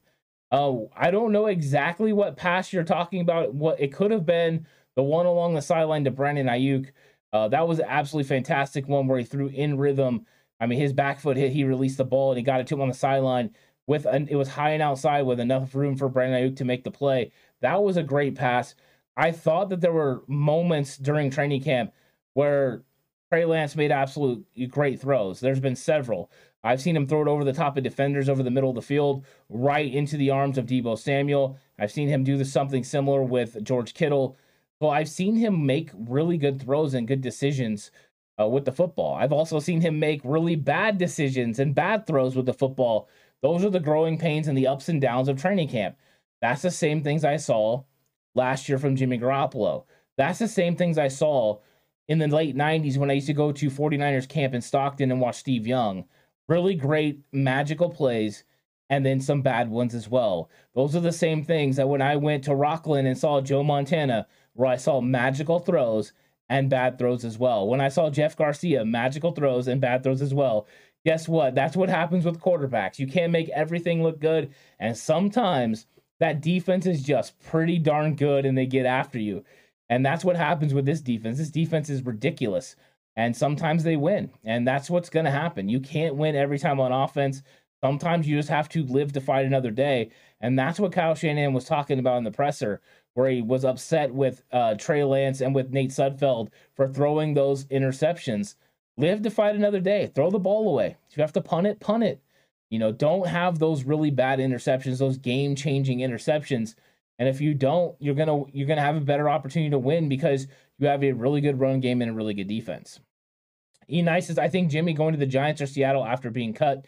Uh, I don't know exactly what pass you're talking about. What it could have been the one along the sideline to Brandon Aiyuk. Uh, that was absolutely fantastic one where he threw in rhythm. I mean, his back foot hit, he released the ball and he got it to him on the sideline with an, it was high and outside with enough room for Brandon Aiyuk to make the play. That was a great pass. I thought that there were moments during training camp where Trey Lance made absolute great throws. There's been several. I've seen him throw it over the top of defenders over the middle of the field, right into the arms of Deebo Samuel. I've seen him do something similar with George Kittle. So I've seen him make really good throws and good decisions uh, with the football. I've also seen him make really bad decisions and bad throws with the football. Those are the growing pains and the ups and downs of training camp. That's the same things I saw last year from Jimmy Garoppolo. That's the same things I saw in the late 90s when I used to go to 49ers camp in Stockton and watch Steve Young. Really great, magical plays, and then some bad ones as well. Those are the same things that when I went to Rockland and saw Joe Montana, where I saw magical throws and bad throws as well. When I saw Jeff Garcia, magical throws and bad throws as well. Guess what? That's what happens with quarterbacks. You can't make everything look good. And sometimes that defense is just pretty darn good and they get after you. And that's what happens with this defense. This defense is ridiculous. And sometimes they win. And that's what's going to happen. You can't win every time on offense. Sometimes you just have to live to fight another day. And that's what Kyle Shanahan was talking about in the presser where he was upset with uh, Trey Lance and with Nate Sudfeld for throwing those interceptions. Live to fight another day. Throw the ball away. If you have to punt it, punt it. You know, don't have those really bad interceptions, those game-changing interceptions. And if you don't, you're gonna you're gonna have a better opportunity to win because you have a really good run game and a really good defense. E Nice says, I think Jimmy going to the Giants or Seattle after being cut,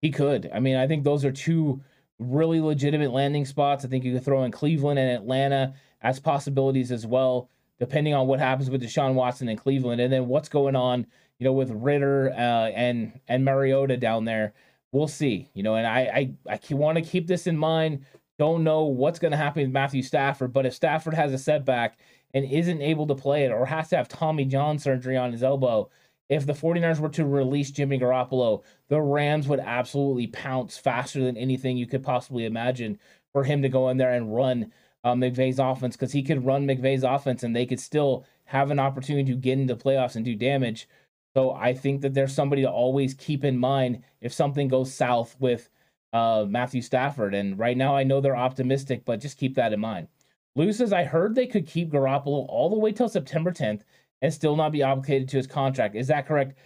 he could. I mean, I think those are two really legitimate landing spots. I think you could throw in Cleveland and Atlanta as possibilities as well, depending on what happens with Deshaun Watson in Cleveland, and then what's going on, you know, with Ridder uh, and and Mariota down there. We'll see, you know, and I I, I want to keep this in mind. Don't know what's going to happen with Matthew Stafford, but if Stafford has a setback and isn't able to play it or has to have Tommy John surgery on his elbow, if the 49ers were to release Jimmy Garoppolo, the Rams would absolutely pounce faster than anything you could possibly imagine for him to go in there and run uh, McVay's offense because he could run McVay's offense and they could still have an opportunity to get into playoffs and do damage. So I think that there's somebody to always keep in mind if something goes south with uh, Matthew Stafford. And right now I know they're optimistic, but just keep that in mind. Lou says, I heard they could keep Garoppolo all the way till September 10th and still not be obligated to his contract. Is that correct?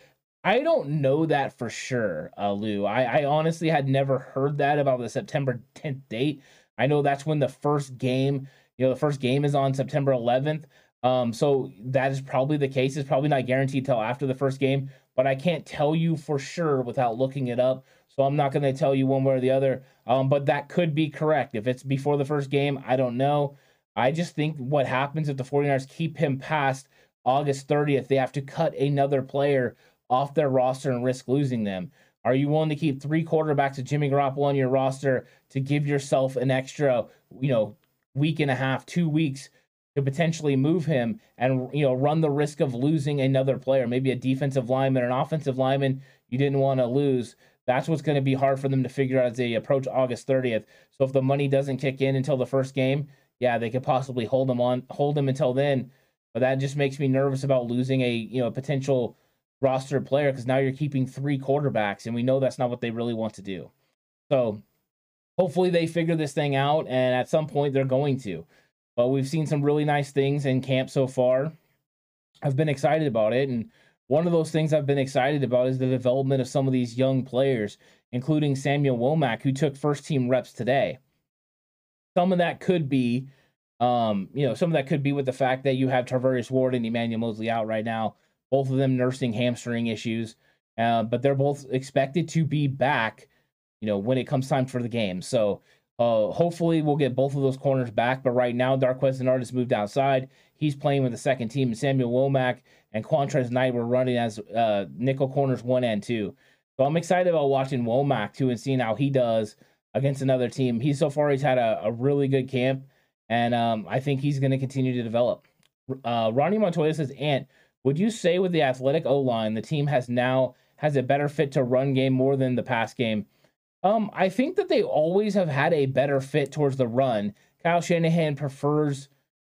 I don't know that for sure, uh, Lou. I, I honestly had never heard that about the September 10th date. I know that's when the first game, you know, the first game is on September 11th. Um, so that is probably the case. It's probably not guaranteed till after the first game, but I can't tell you for sure without looking it up. So I'm not going to tell you one way or the other. Um, but that could be correct. If it's before the first game, I don't know. I just think what happens if the 49ers keep him past August 30th, they have to cut another player off their roster and risk losing them. Are you willing to keep three quarterbacks of Jimmy Garoppolo on your roster to give yourself an extra, you know, week and a half, two weeks to potentially move him and you know run the risk of losing another player, maybe a defensive lineman an offensive lineman you didn't want to lose. That's what's going to be hard for them to figure out as they approach August 30th. So if the money doesn't kick in until the first game, yeah, they could possibly hold them on, hold them until then. But that just makes me nervous about losing a you know a potential roster player because now you're keeping three quarterbacks, and we know that's not what they really want to do. So hopefully they figure this thing out, and at some point they're going to. But we've seen some really nice things in camp so far. I've been excited about it, and one of those things I've been excited about is the development of some of these young players, including Samuel Womack, who took first team reps today. Some of that could be um, you know, some of that could be with the fact that you have Tarvarius Ward and Emmanuel Moseley out right now, both of them nursing hamstring issues. Uh, but they're both expected to be back, you know, when it comes time for the game. So uh, hopefully we'll get both of those corners back. But right now, Darqueze Dennard has moved outside. He's playing with the second team. And Samuel Womack and Qwuantrezz Knight were running as uh, nickel corners one and two. So I'm excited about watching Womack too and seeing how he does against another team. He so far he's had a, a really good camp and um, I think he's going to continue to develop. Uh, Ronnie Montoya says, "Ant, would you say with the athletic O line, the team has now has a better fit to run game more than the pass game?" Um, I think that they always have had a better fit towards the run. Kyle Shanahan prefers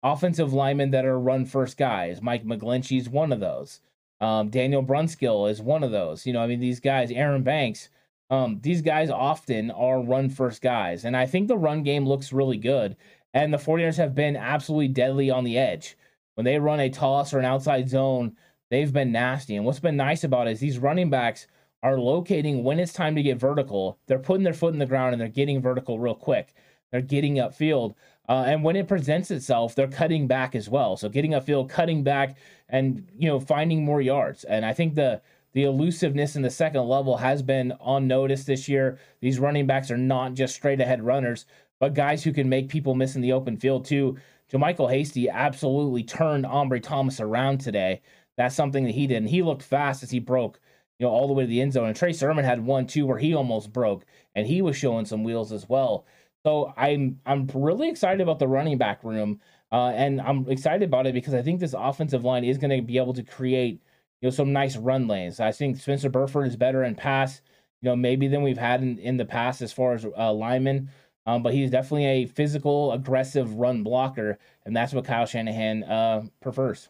offensive linemen that are run first guys. Mike McGlinchey's one of those. Um, Daniel Brunskill is one of those. You know, I mean, these guys, Aaron Banks, um, these guys often are run first guys. And I think the run game looks really good. And the 49ers have been absolutely deadly on the edge. When they run a toss or an outside zone, they've been nasty. And what's been nice about it is these running backs are locating when it's time to get vertical. They're putting their foot in the ground and they're getting vertical real quick. They're getting upfield. Uh, and when it presents itself, they're cutting back as well. So getting upfield, cutting back, and you know finding more yards. And I think the the elusiveness in the second level has been on notice this year. These running backs are not just straight ahead runners, but guys who can make people miss in the open field too. JaMycal Hasty absolutely turned Ambry Thomas around today. That's something that he did, and he looked fast as he broke, you know, all the way to the end zone. And Trey Sermon had one too where he almost broke, and he was showing some wheels as well. So I'm I'm really excited about the running back room, uh, and I'm excited about it because I think this offensive line is going to be able to create you know some nice run lanes. I think Spencer Burford is better in pass, you know, maybe than we've had in, in the past as far as uh, linemen. Um, but he's definitely a physical, aggressive run blocker, and that's what Kyle Shanahan uh, prefers.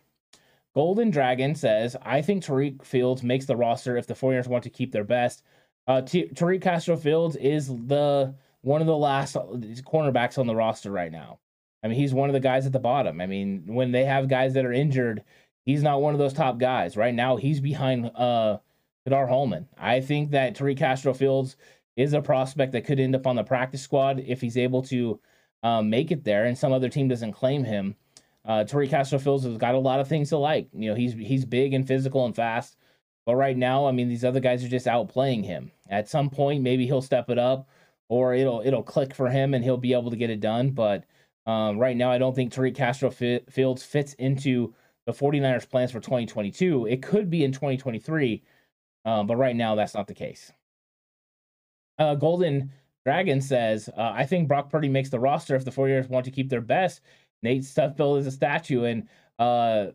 Golden Dragon says, I think Tariq Fields makes the roster if the 49ers want to keep their best. Uh, T- Tariq Castro Fields is the one of the last cornerbacks on the roster right now. I mean, he's one of the guys at the bottom. I mean, when they have guys that are injured, he's not one of those top guys. Right now, he's behind uh Ka'dar Hollman. I think that Tariq Castro Fields is a prospect that could end up on the practice squad if he's able to um, make it there and some other team doesn't claim him. Uh, Tariq Castro Fields has got a lot of things to like. You know, he's he's big and physical and fast. But right now, I mean, these other guys are just outplaying him. At some point, maybe he'll step it up or it'll it'll click for him and he'll be able to get it done. But um, right now, I don't think Tariq Castro Fields fits into the 49ers' plans for 2022. It could be in 2023, um, but right now, that's not the case. Uh, Golden Dragon says, uh, I think Brock Purdy makes the roster if the 49ers want to keep their best. Nate Sudfeld is a statue. And uh,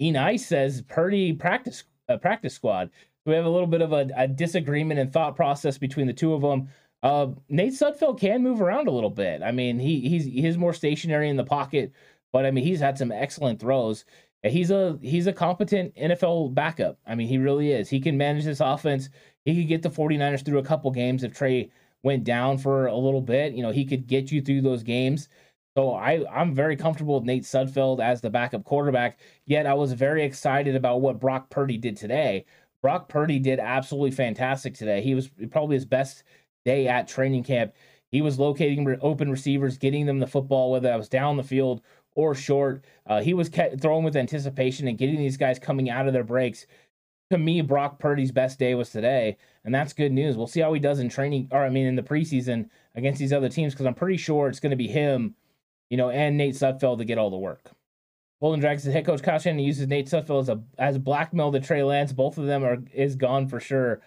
Enai says Purdy practice uh, practice squad. we have a little bit of a, a disagreement and thought process between the two of them. Uh, Nate Sudfeld can move around a little bit. I mean, he he's he's more stationary in the pocket, but I mean he's had some excellent throws. He's a he's a competent NFL backup. I mean, he really is. He can manage this offense. He could get the 49ers through a couple games if Trey went down for a little bit. You know, he could get you through those games. So I, I'm very comfortable with Nate Sudfeld as the backup quarterback. Yet I was very excited about what Brock Purdy did today. Brock Purdy did absolutely fantastic today. He was probably his best day at training camp. He was locating open receivers, getting them the football, whether that was down the field or short. Uh, he was throwing with anticipation and getting these guys coming out of their breaks. To me, Brock Purdy's best day was today, and that's good news. We'll see how he does in training, or I mean, in the preseason against these other teams, because I'm pretty sure it's going to be him, you know, and Nate Sudfeld to get all the work. Golden Dragons head coach Kyle Shanahan uses Nate Sudfeld as a as blackmail to Trey Lance. Both of them are is gone for sure.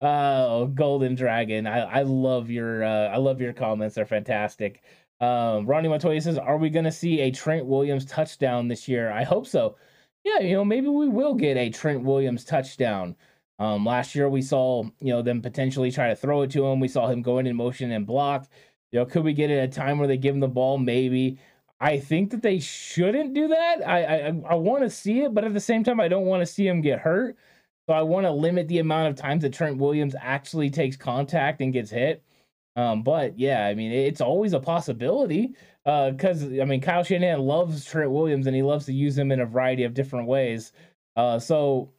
Oh, Golden Dragon. I, I love your uh, I love your comments. They're fantastic. Um, Ronnie Montoya says, "Are we going to see a Trent Williams touchdown this year?" I hope so. Yeah, you know, maybe we will get a Trent Williams touchdown. Um, last year we saw, you know, them potentially try to throw it to him. We saw him going in motion and block. You know, could we get it at a time where they give him the ball? Maybe. I think that they shouldn't do that. I I, I want to see it, but at the same time, I don't want to see him get hurt. So I want to limit the amount of times that Trent Williams actually takes contact and gets hit. Um, but yeah, I mean, it's always a possibility because uh, I mean, Kyle Shanahan loves Trent Williams and he loves to use him in a variety of different ways. Uh, so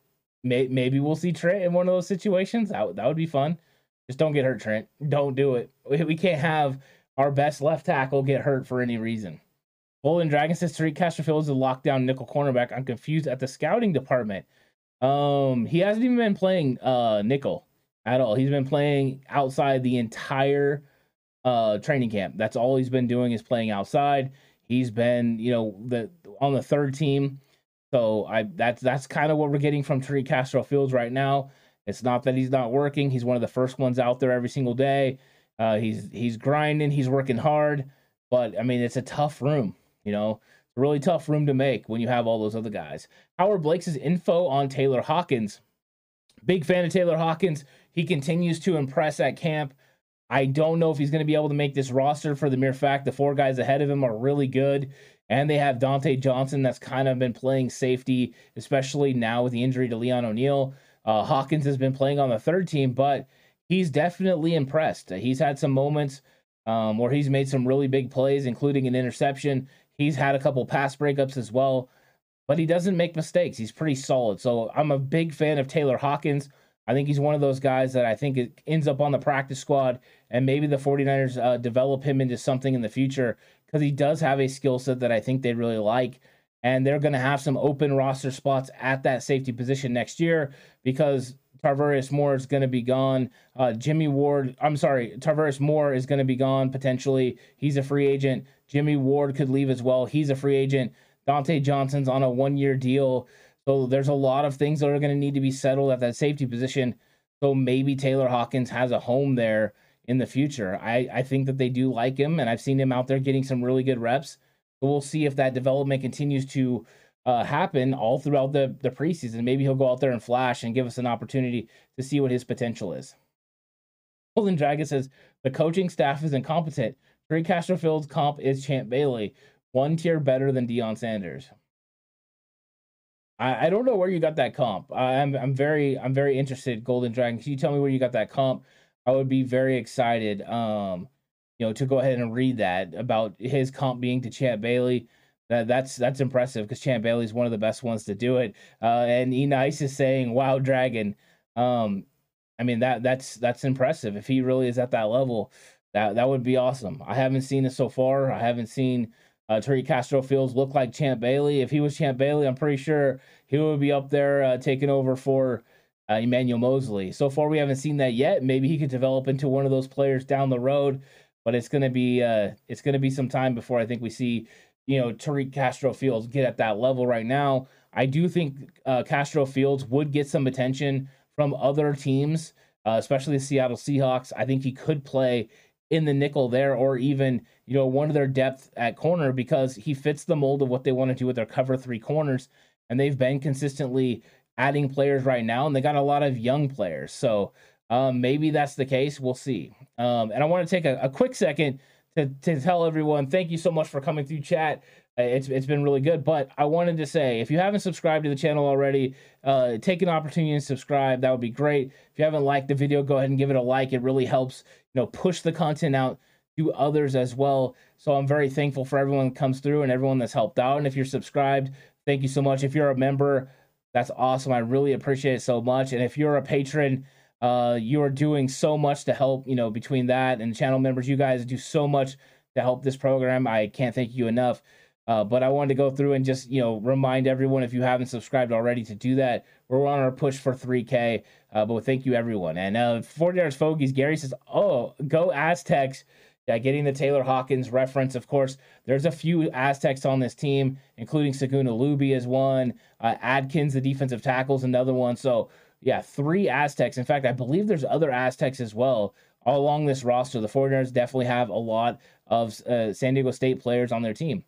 may- maybe we'll see Trent in one of those situations. That, that would be fun. Just don't get hurt, Trent. Don't do it. We, can't have our best left tackle get hurt for any reason. Golden Dragon says Tariq Castrofield is a lockdown nickel cornerback. I'm confused at the scouting department. Um, he hasn't even been playing uh nickel at all. He's been playing outside the entire uh training camp. That's all he's been doing is playing outside. He's been, you know, the on the third team. So I that's that's kind of what we're getting from Tariq Castro Fields right now. It's not that he's not working. He's one of the first ones out there every single day. Uh, he's he's grinding. He's working hard. But I mean, it's a tough room. You know, it's a really tough room to make when you have all those other guys. Howard Blake's info on Taylor Hawkins. Big fan of Taylor Hawkins. He continues to impress at camp. I don't know if he's going to be able to make this roster for the mere fact the four guys ahead of him are really good. And they have Dontae Johnson that's kind of been playing safety, especially now with the injury to Leon O'Neal. Uh, Hawkins has been playing on the third team, but he's definitely impressed. He's had some moments um, where he's made some really big plays, including an interception. He's had a couple pass breakups as well, but he doesn't make mistakes. He's pretty solid. So I'm a big fan of Taylor Hawkins. I think he's one of those guys that I think ends up on the practice squad, and maybe the 49ers uh, develop him into something in the future because he does have a skill set that I think they really like. And they're going to have some open roster spots at that safety position next year because Tarvarius Moore is going to be gone. Uh, Jimmy Ward, I'm sorry, Tarvarius Moore is going to be gone potentially. He's a free agent. Jimmy Ward could leave as well. He's a free agent. Dontae Johnson's on a one year deal. So there's a lot of things that are going to need to be settled at that safety position. So maybe Taylor Hawkins has a home there in the future. I, I think that they do like him, and I've seen him out there getting some really good reps. So we'll see if that development continues to uh, happen all throughout the, the preseason. Maybe he'll go out there and flash and give us an opportunity to see what his potential is. Golden Dragon says the coaching staff is incompetent. Trey Castrofield's comp is Champ Bailey, one tier better than Deion Sanders. I, I don't know where you got that comp. I'm I'm very I'm very interested, Golden Dragon. Can you tell me where you got that comp? I would be very excited. Um, you know, to go ahead and read that about his comp being to Champ Bailey. That that's that's impressive because Champ Bailey's one of the best ones to do it. Uh, and E Nice is saying, "Wow, Dragon." Um, I mean that that's that's impressive. If he really is at that level, that that would be awesome. I haven't seen it so far. I haven't seen uh, Tariq Castro Fields look like Champ Bailey. If he was Champ Bailey, I'm pretty sure he would be up there uh, taking over for uh, Emmanuel Moseley. So far, we haven't seen that yet. Maybe he could develop into one of those players down the road, but it's gonna be uh, it's gonna be some time before I think we see you know Tariq Castro Fields get at that level. Right now, I do think uh, Castro Fields would get some attention from other teams, uh, especially the Seattle Seahawks. I think he could play in the nickel there, or even you know one of their depth at corner because he fits the mold of what they want to do with their cover three corners, and they've been consistently adding players right now, and they got a lot of young players. So um, maybe that's the case. We'll see. Um, and I want to take a, a quick second to, to tell everyone thank you so much for coming through chat. Uh, it's it's been really good. But I wanted to say, if you haven't subscribed to the channel already, uh, take an opportunity and subscribe. That would be great. If you haven't liked the video, go ahead and give it a like. It really helps, you know, push the content out to others as well. So I'm very thankful for everyone that comes through and everyone that's helped out. And if you're subscribed, thank you so much. If you're a member, that's awesome. I really appreciate it so much. And if you're a patron, uh, you are doing so much to help. You know, between that and channel members, you guys do so much to help this program. I can't thank you enough. Uh, but I wanted to go through and just you know remind everyone if you haven't subscribed already to do that. We're on our push for 3K. Uh, but thank you everyone. And uh, 40 yards fogies. Gary says, "Oh, go Aztecs." Yeah, getting the Taylor Hawkins reference. Of course, there's a few Aztecs on this team, including Segun Luby as one. Uh, Adkins, the defensive tackle, is another one. So yeah, three Aztecs. In fact, I believe there's other Aztecs as well all along this roster. The 49ers definitely have a lot of uh, San Diego State players on their team.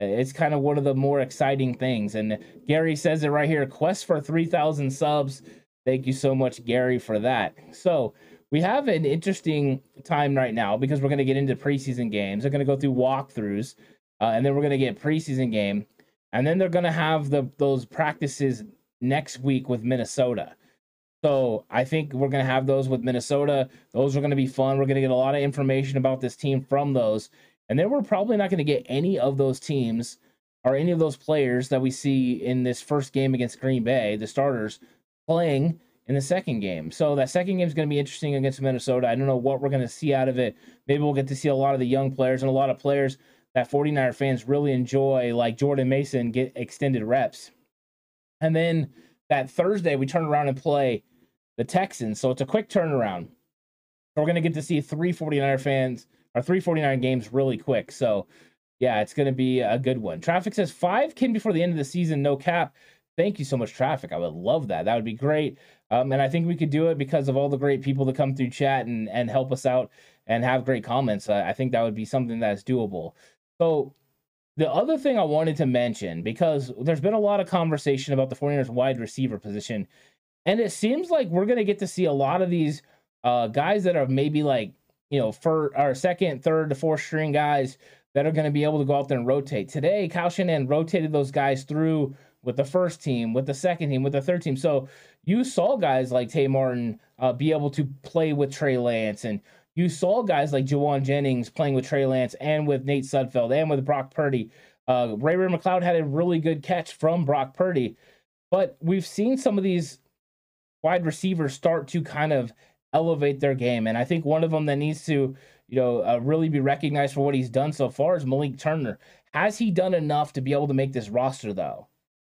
It's kind of one of the more exciting things. And Gary says it right here quest for 3,000 subs. Thank you so much, Gary, for that. So we have an interesting time right now because we're going to get into preseason games. They're going to go through walkthroughs, uh, and then we're going to get preseason game, and then they're going to have the those practices next week with Minnesota. So I think we're going to have those with Minnesota. Those are going to be fun. We're going to get a lot of information about this team from those. And then we're probably not going to get any of those teams or any of those players that we see in this first game against Green Bay, the starters, playing in the second game. So that second game is going to be interesting against Minnesota. I don't know what we're going to see out of it. Maybe we'll get to see a lot of the young players and a lot of players that 49er fans really enjoy, like Jordan Mason, get extended reps. And then that Thursday, we turn around and play the Texans. So it's a quick turnaround. We're going to get to see three 49er fans our 349 games really quick. So yeah, it's going to be a good one. Traffic says five can before the end of the season, no cap. Thank you so much, Traffic. I would love that. That would be great. Um, and I think we could do it because of all the great people that come through chat and, and help us out and have great comments. I think that would be something that's doable. So the other thing I wanted to mention, because there's been a lot of conversation about the 49ers wide receiver position, and it seems like we're going to get to see a lot of these uh, guys that are maybe like you know, for our second, third to fourth string guys that are going to be able to go out there and rotate. Today, Kyle Shanahan rotated those guys through with the first team, with the second team, with the third team. So you saw guys like Tay Martin uh, be able to play with Trey Lance, and you saw guys like Jauan Jennings playing with Trey Lance and with Nate Sudfeld and with Brock Purdy. Uh, Ray Ray McLeod had a really good catch from Brock Purdy, but we've seen some of these wide receivers start to kind of elevate their game, and I think one of them that needs to, you know, uh, really be recognized for what he's done so far is Malik Turner. Has he done enough to be able to make this roster though?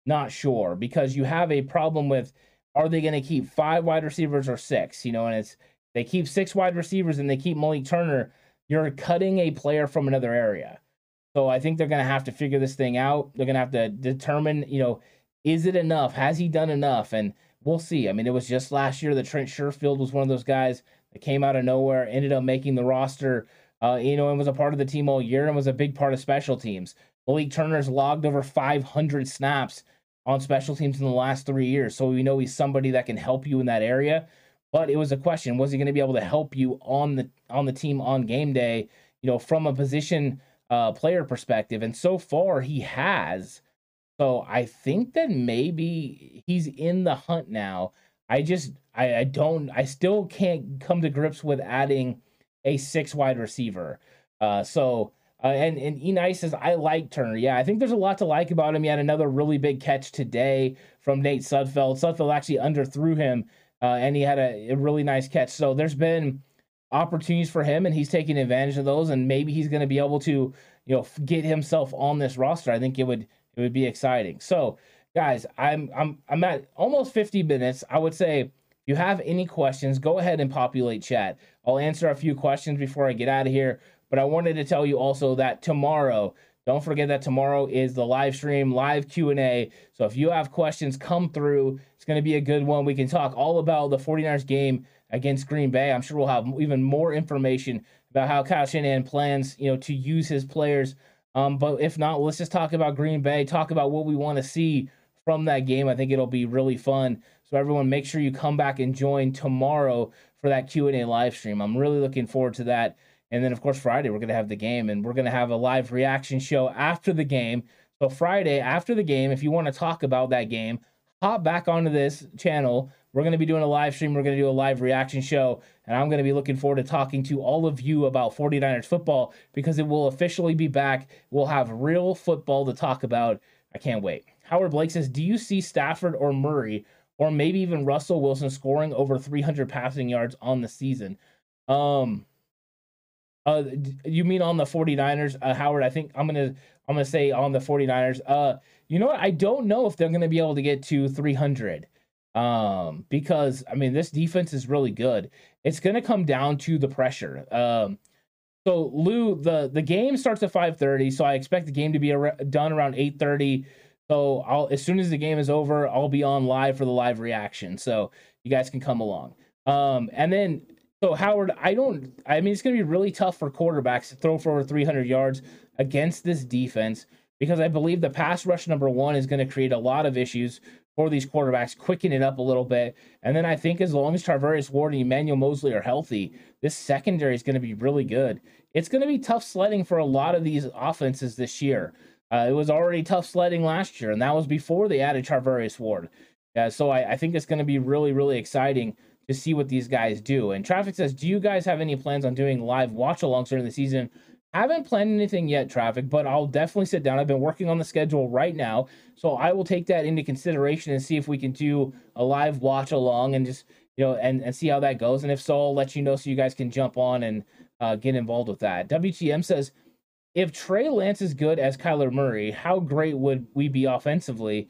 Not sure because you have a problem with are they going to keep five wide receivers or six? You know, and it's they keep six wide receivers and they keep Malik Turner. You're cutting a player from another area. So I think they're going to have to figure this thing out. They're going to have to determine, you know, is it enough? Has he done enough? And we'll see. I mean, it was just last year that Trent Sherfield was one of those guys that came out of nowhere, ended up making the roster, uh, you know, and was a part of the team all year and was a big part of special teams. Malik Turner's logged over 500 snaps on special teams in the last three years. So we know he's somebody that can help you in that area. But it was a question: was he going to be able to help you on the on the team on game day? You know, from a position uh, player perspective, and so far he has. So I think that maybe he's in the hunt now. I just I, I don't I still can't come to grips with adding a six wide receiver. Uh, so uh, and and Enai says I like Turner. Yeah, I think there's a lot to like about him. He had another really big catch today from Nate Sudfeld. Sudfeld actually underthrew him, uh, and he had a, a, really nice catch. So there's been opportunities for him, and he's taking advantage of those. And maybe he's going to be able to you know get himself on this roster. I think it would it would be exciting. So guys, I'm I'm I'm at almost 50 minutes. I would say if you have any questions, go ahead and populate chat. I'll answer a few questions before I get out of here. But I wanted to tell you also that tomorrow, don't forget that tomorrow is the live stream, live Q&A. So if you have questions, come through. It's going to be a good one. We can talk all about the 49ers game against Green Bay. I'm sure we'll have even more information about how Kyle Shanahan plans, you know, to use his players. Um, but if not, let's just talk about Green Bay, talk about what we want to see from that game. I think it'll be really fun. So everyone, make sure you come back and join tomorrow for that Q&A live stream. I'm really looking forward to that. And then, of course, Friday, we're going to have the game and we're going to have a live reaction show after the game. So, Friday, after the game, if you want to talk about that game, hop back onto this channel. We're going to be doing a live stream. We're going to do a live reaction show. And I'm going to be looking forward to talking to all of you about 49ers football because it will officially be back. We'll have real football to talk about. I can't wait. Howard Blake says Do you see Stafford or Murray or maybe even Russell Wilson scoring over 300 passing yards on the season? Um, uh, you mean on the 49ers, uh, Howard? I think I'm gonna I'm gonna say on the 49ers. Uh, you know what? I don't know if they're gonna be able to get to 300. Um, because I mean this defense is really good. It's gonna come down to the pressure. Um, so Lou, the the game starts at 5:30, so I expect the game to be ar- done around 8:30. So I'll as soon as the game is over, I'll be on live for the live reaction. So you guys can come along. Um, and then so Howard, I don't. I mean, it's going to be really tough for quarterbacks to throw for over 300 yards against this defense because I believe the pass rush number one is going to create a lot of issues for these quarterbacks, quicken it up a little bit, and then I think as long as Charvarius Ward and Emmanuel Moseley are healthy, this secondary is going to be really good. It's going to be tough sledding for a lot of these offenses this year. Uh, it was already tough sledding last year, and that was before they added Charvarius Ward. Uh, so I, I think it's going to be really, really exciting to see what these guys do. And Traffic says, Do you guys have any plans on doing live watch alongs during the season? Haven't planned anything yet, Traffic, but I'll definitely sit down. I've been working on the schedule right now. So I will take that into consideration and see if we can do a live watch along and just, you know, and, and see how that goes. And if so, I'll let you know so you guys can jump on and uh, get involved with that. WTM says, if Trey Lance is good as Kyler Murray, how great would we be offensively?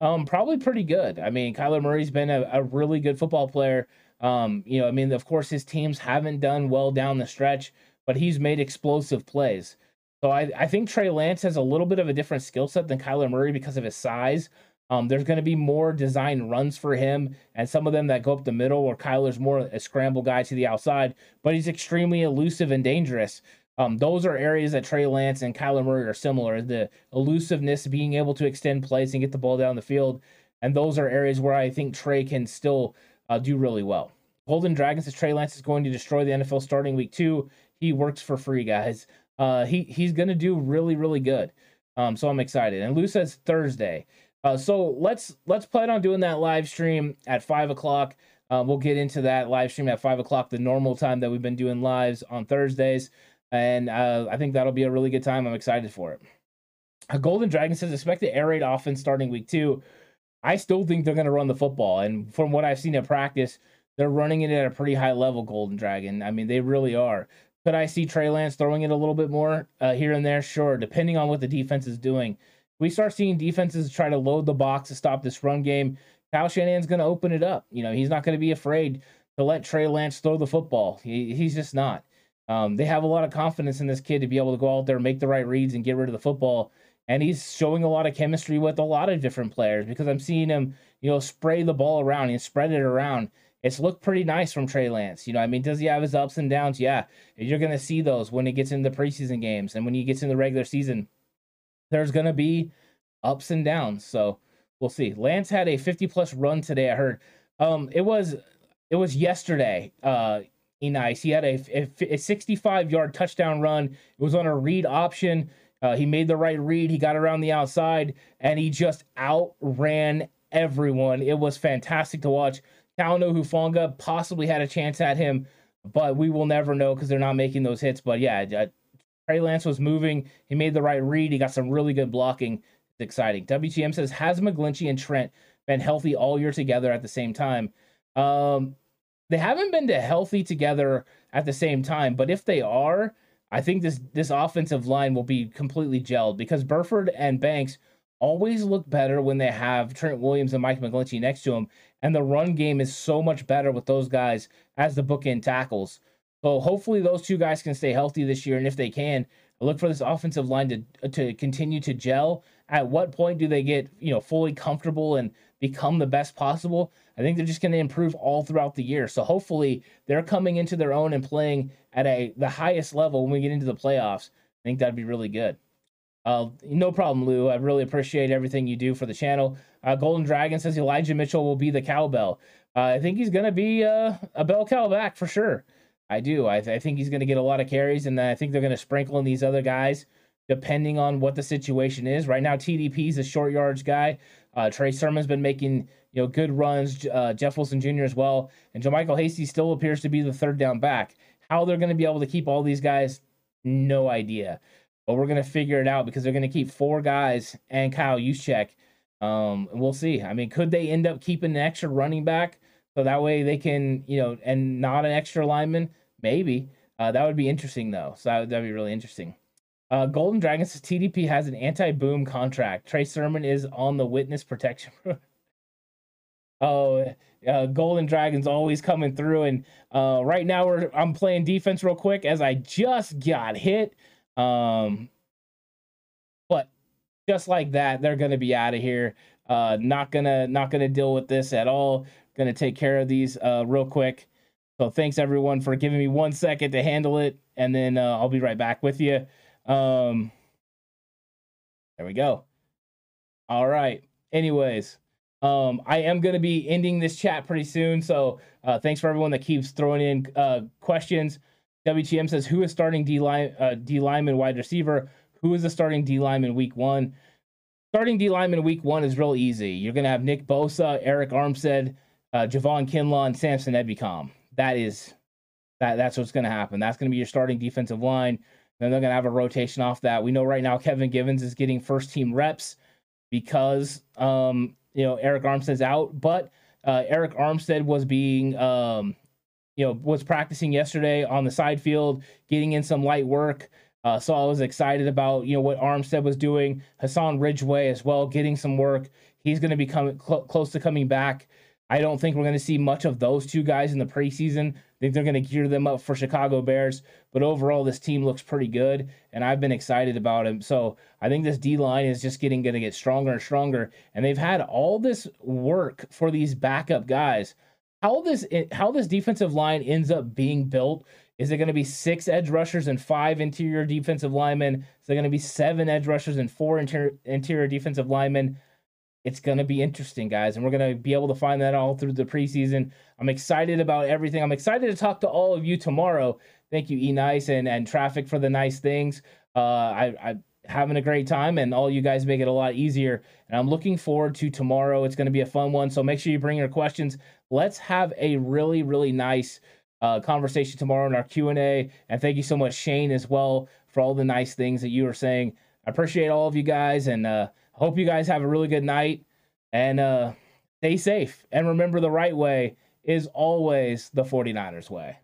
Um, probably pretty good. I mean, Kyler Murray's been a, a really good football player. Um, you know, I mean, of course, his teams haven't done well down the stretch, but he's made explosive plays. So I, I think Trey Lance has a little bit of a different skill set than Kyler Murray because of his size. Um, there's going to be more design runs for him, and some of them that go up the middle, where Kyler's more a scramble guy to the outside, but he's extremely elusive and dangerous. Um, those are areas that Trey Lance and Kyler Murray are similar. The elusiveness, being able to extend plays and get the ball down the field, and those are areas where I think Trey can still uh, do really well. Golden Dragons says Trey Lance is going to destroy the NFL starting week two. He works for free, guys. Uh, he he's to do really really good. Um, so I'm excited. And Lou says Thursday. Uh, so let's let's plan on doing that live stream at five o'clock. Uh, we'll get into that live stream at five o'clock, the normal time that we've been doing lives on Thursdays. And uh, I think that'll be a really good time. I'm excited for it. A Golden Dragon says expect the air raid offense starting week two. I still think they're going to run the football. And from what I've seen at practice, they're running it at a pretty high level, Golden Dragon. I mean, they really are. Could I see Trey Lance throwing it a little bit more uh, here and there? Sure, depending on what the defense is doing. We start seeing defenses try to load the box to stop this run game. Kyle Shanahan's going to open it up. You know, he's not going to be afraid to let Trey Lance throw the football. He, he's just not. Um, they have a lot of confidence in this kid to be able to go out there, make the right reads, and get rid of the football. And he's showing a lot of chemistry with a lot of different players because I'm seeing him, you know, spray the ball around and spread it around it's looked pretty nice from Trey Lance. You know, I mean, does he have his ups and downs? Yeah. You're going to see those when he gets into the preseason games and when he gets in the regular season. There's going to be ups and downs. So we'll see. Lance had a 50 plus run today. I heard. Um, it was it was yesterday. Uh, nice. He had a, a, a 65 yard touchdown run. It was on a read option. Uh, he made the right read. He got around the outside and he just outran everyone. It was fantastic to watch. Talanoa Hufanga possibly had a chance at him, but we will never know because they're not making those hits. But yeah, uh, Trey Lance was moving. He made the right read. He got some really good blocking. It's exciting. WTM says, has McGlinchey and Trent been healthy all year together at the same time? Um, they haven't been to healthy together at the same time, but if they are, I think this this offensive line will be completely gelled because Burford and Banks always look better when they have Trent Williams and Mike McGlinchey next to them. And the run game is so much better with those guys as the bookend tackles. So hopefully those two guys can stay healthy this year. And if they can, look for this offensive line to to continue to gel. At what point do they get you know fully comfortable and become the best possible? I think they're just going to improve all throughout the year. So hopefully they're coming into their own and playing at a the highest level when we get into the playoffs. I think that'd be really good. Uh, no problem, Lou. I really appreciate everything you do for the channel. Uh, Golden Dragon says Elijah Mitchell will be the cowbell. Uh, I think he's going to be uh, a bell cow back for sure. I do. I, th- I think he's going to get a lot of carries, and I think they're going to sprinkle in these other guys depending on what the situation is. Right now, TDP is a short yards guy. Uh, Trey Sermon's been making you know good runs. Uh, Jeff Wilson Jr. as well, and JaMycal Hasty still appears to be the third down back. How they're going to be able to keep all these guys, no idea but we're gonna figure it out because they're gonna keep four guys and Kyle Juszczyk. Um, we'll see. I mean, could they end up keeping an extra running back so that way they can, you know, and not an extra lineman? Maybe. Uh, that would be interesting though. So that would that'd be really interesting. Uh, Golden Dragon says TDP has an anti-boom contract. Trey Sermon is on the witness protection. oh, uh, Golden Dragons always coming through, and uh, right now we're I'm playing defense real quick as I just got hit um, just like that, they're gonna be out of here. Uh, not gonna not gonna deal with this at all. Gonna take care of these uh, real quick. So thanks everyone for giving me one second to handle it, and then uh, I'll be right back with you. Um, there we go. All right. Anyways, um, I am going to be ending this chat pretty soon. So uh, thanks for everyone that keeps throwing in uh, questions. WTM says, who is starting D line uh, D lineman wide receiver? Who is the starting D lineman week one? Starting D lineman week one is real easy. You're gonna have Nick Bosa, Arik Armstead, uh, Javon Kinlaw, and Samson Ebukam. That is that that's what's gonna happen. That's gonna be your starting defensive line. Then they're gonna have a rotation off that. We know right now Kevin Givens is getting first team reps because um, you know Arik Armstead's out, but uh, Arik Armstead was being um, you know, was practicing yesterday on the side field, getting in some light work. Uh, so I was excited about you know what Armstead was doing. Hassan Ridgeway as well, getting some work. He's going to be coming cl- close to coming back. I don't think we're going to see much of those two guys in the preseason. I think they're going to gear them up for Chicago Bears. But overall, this team looks pretty good, and I've been excited about him. So I think this D line is just getting going to get stronger and stronger. And they've had all this work for these backup guys how this how this defensive line ends up being built. Is it going to be six edge rushers and five interior defensive linemen? Is it going to be seven edge rushers and four interior, interior defensive linemen? It's going to be interesting, guys, and we're going to be able to find that all through the preseason. I'm excited about everything. I'm excited to talk to all of you tomorrow. Thank you, E Nice and and Traffic for the nice things. Uh, I, I having a great time and all you guys make it a lot easier and i'm looking forward to tomorrow it's going to be a fun one so make sure you bring your questions let's have a really, really nice uh, conversation tomorrow in our Q&A. And thank you so much, Shane, as well, for all the nice things that you were saying. I appreciate all of you guys and uh, hope you guys have a really good night and uh, stay safe. And remember, the right way is always the 49ers way.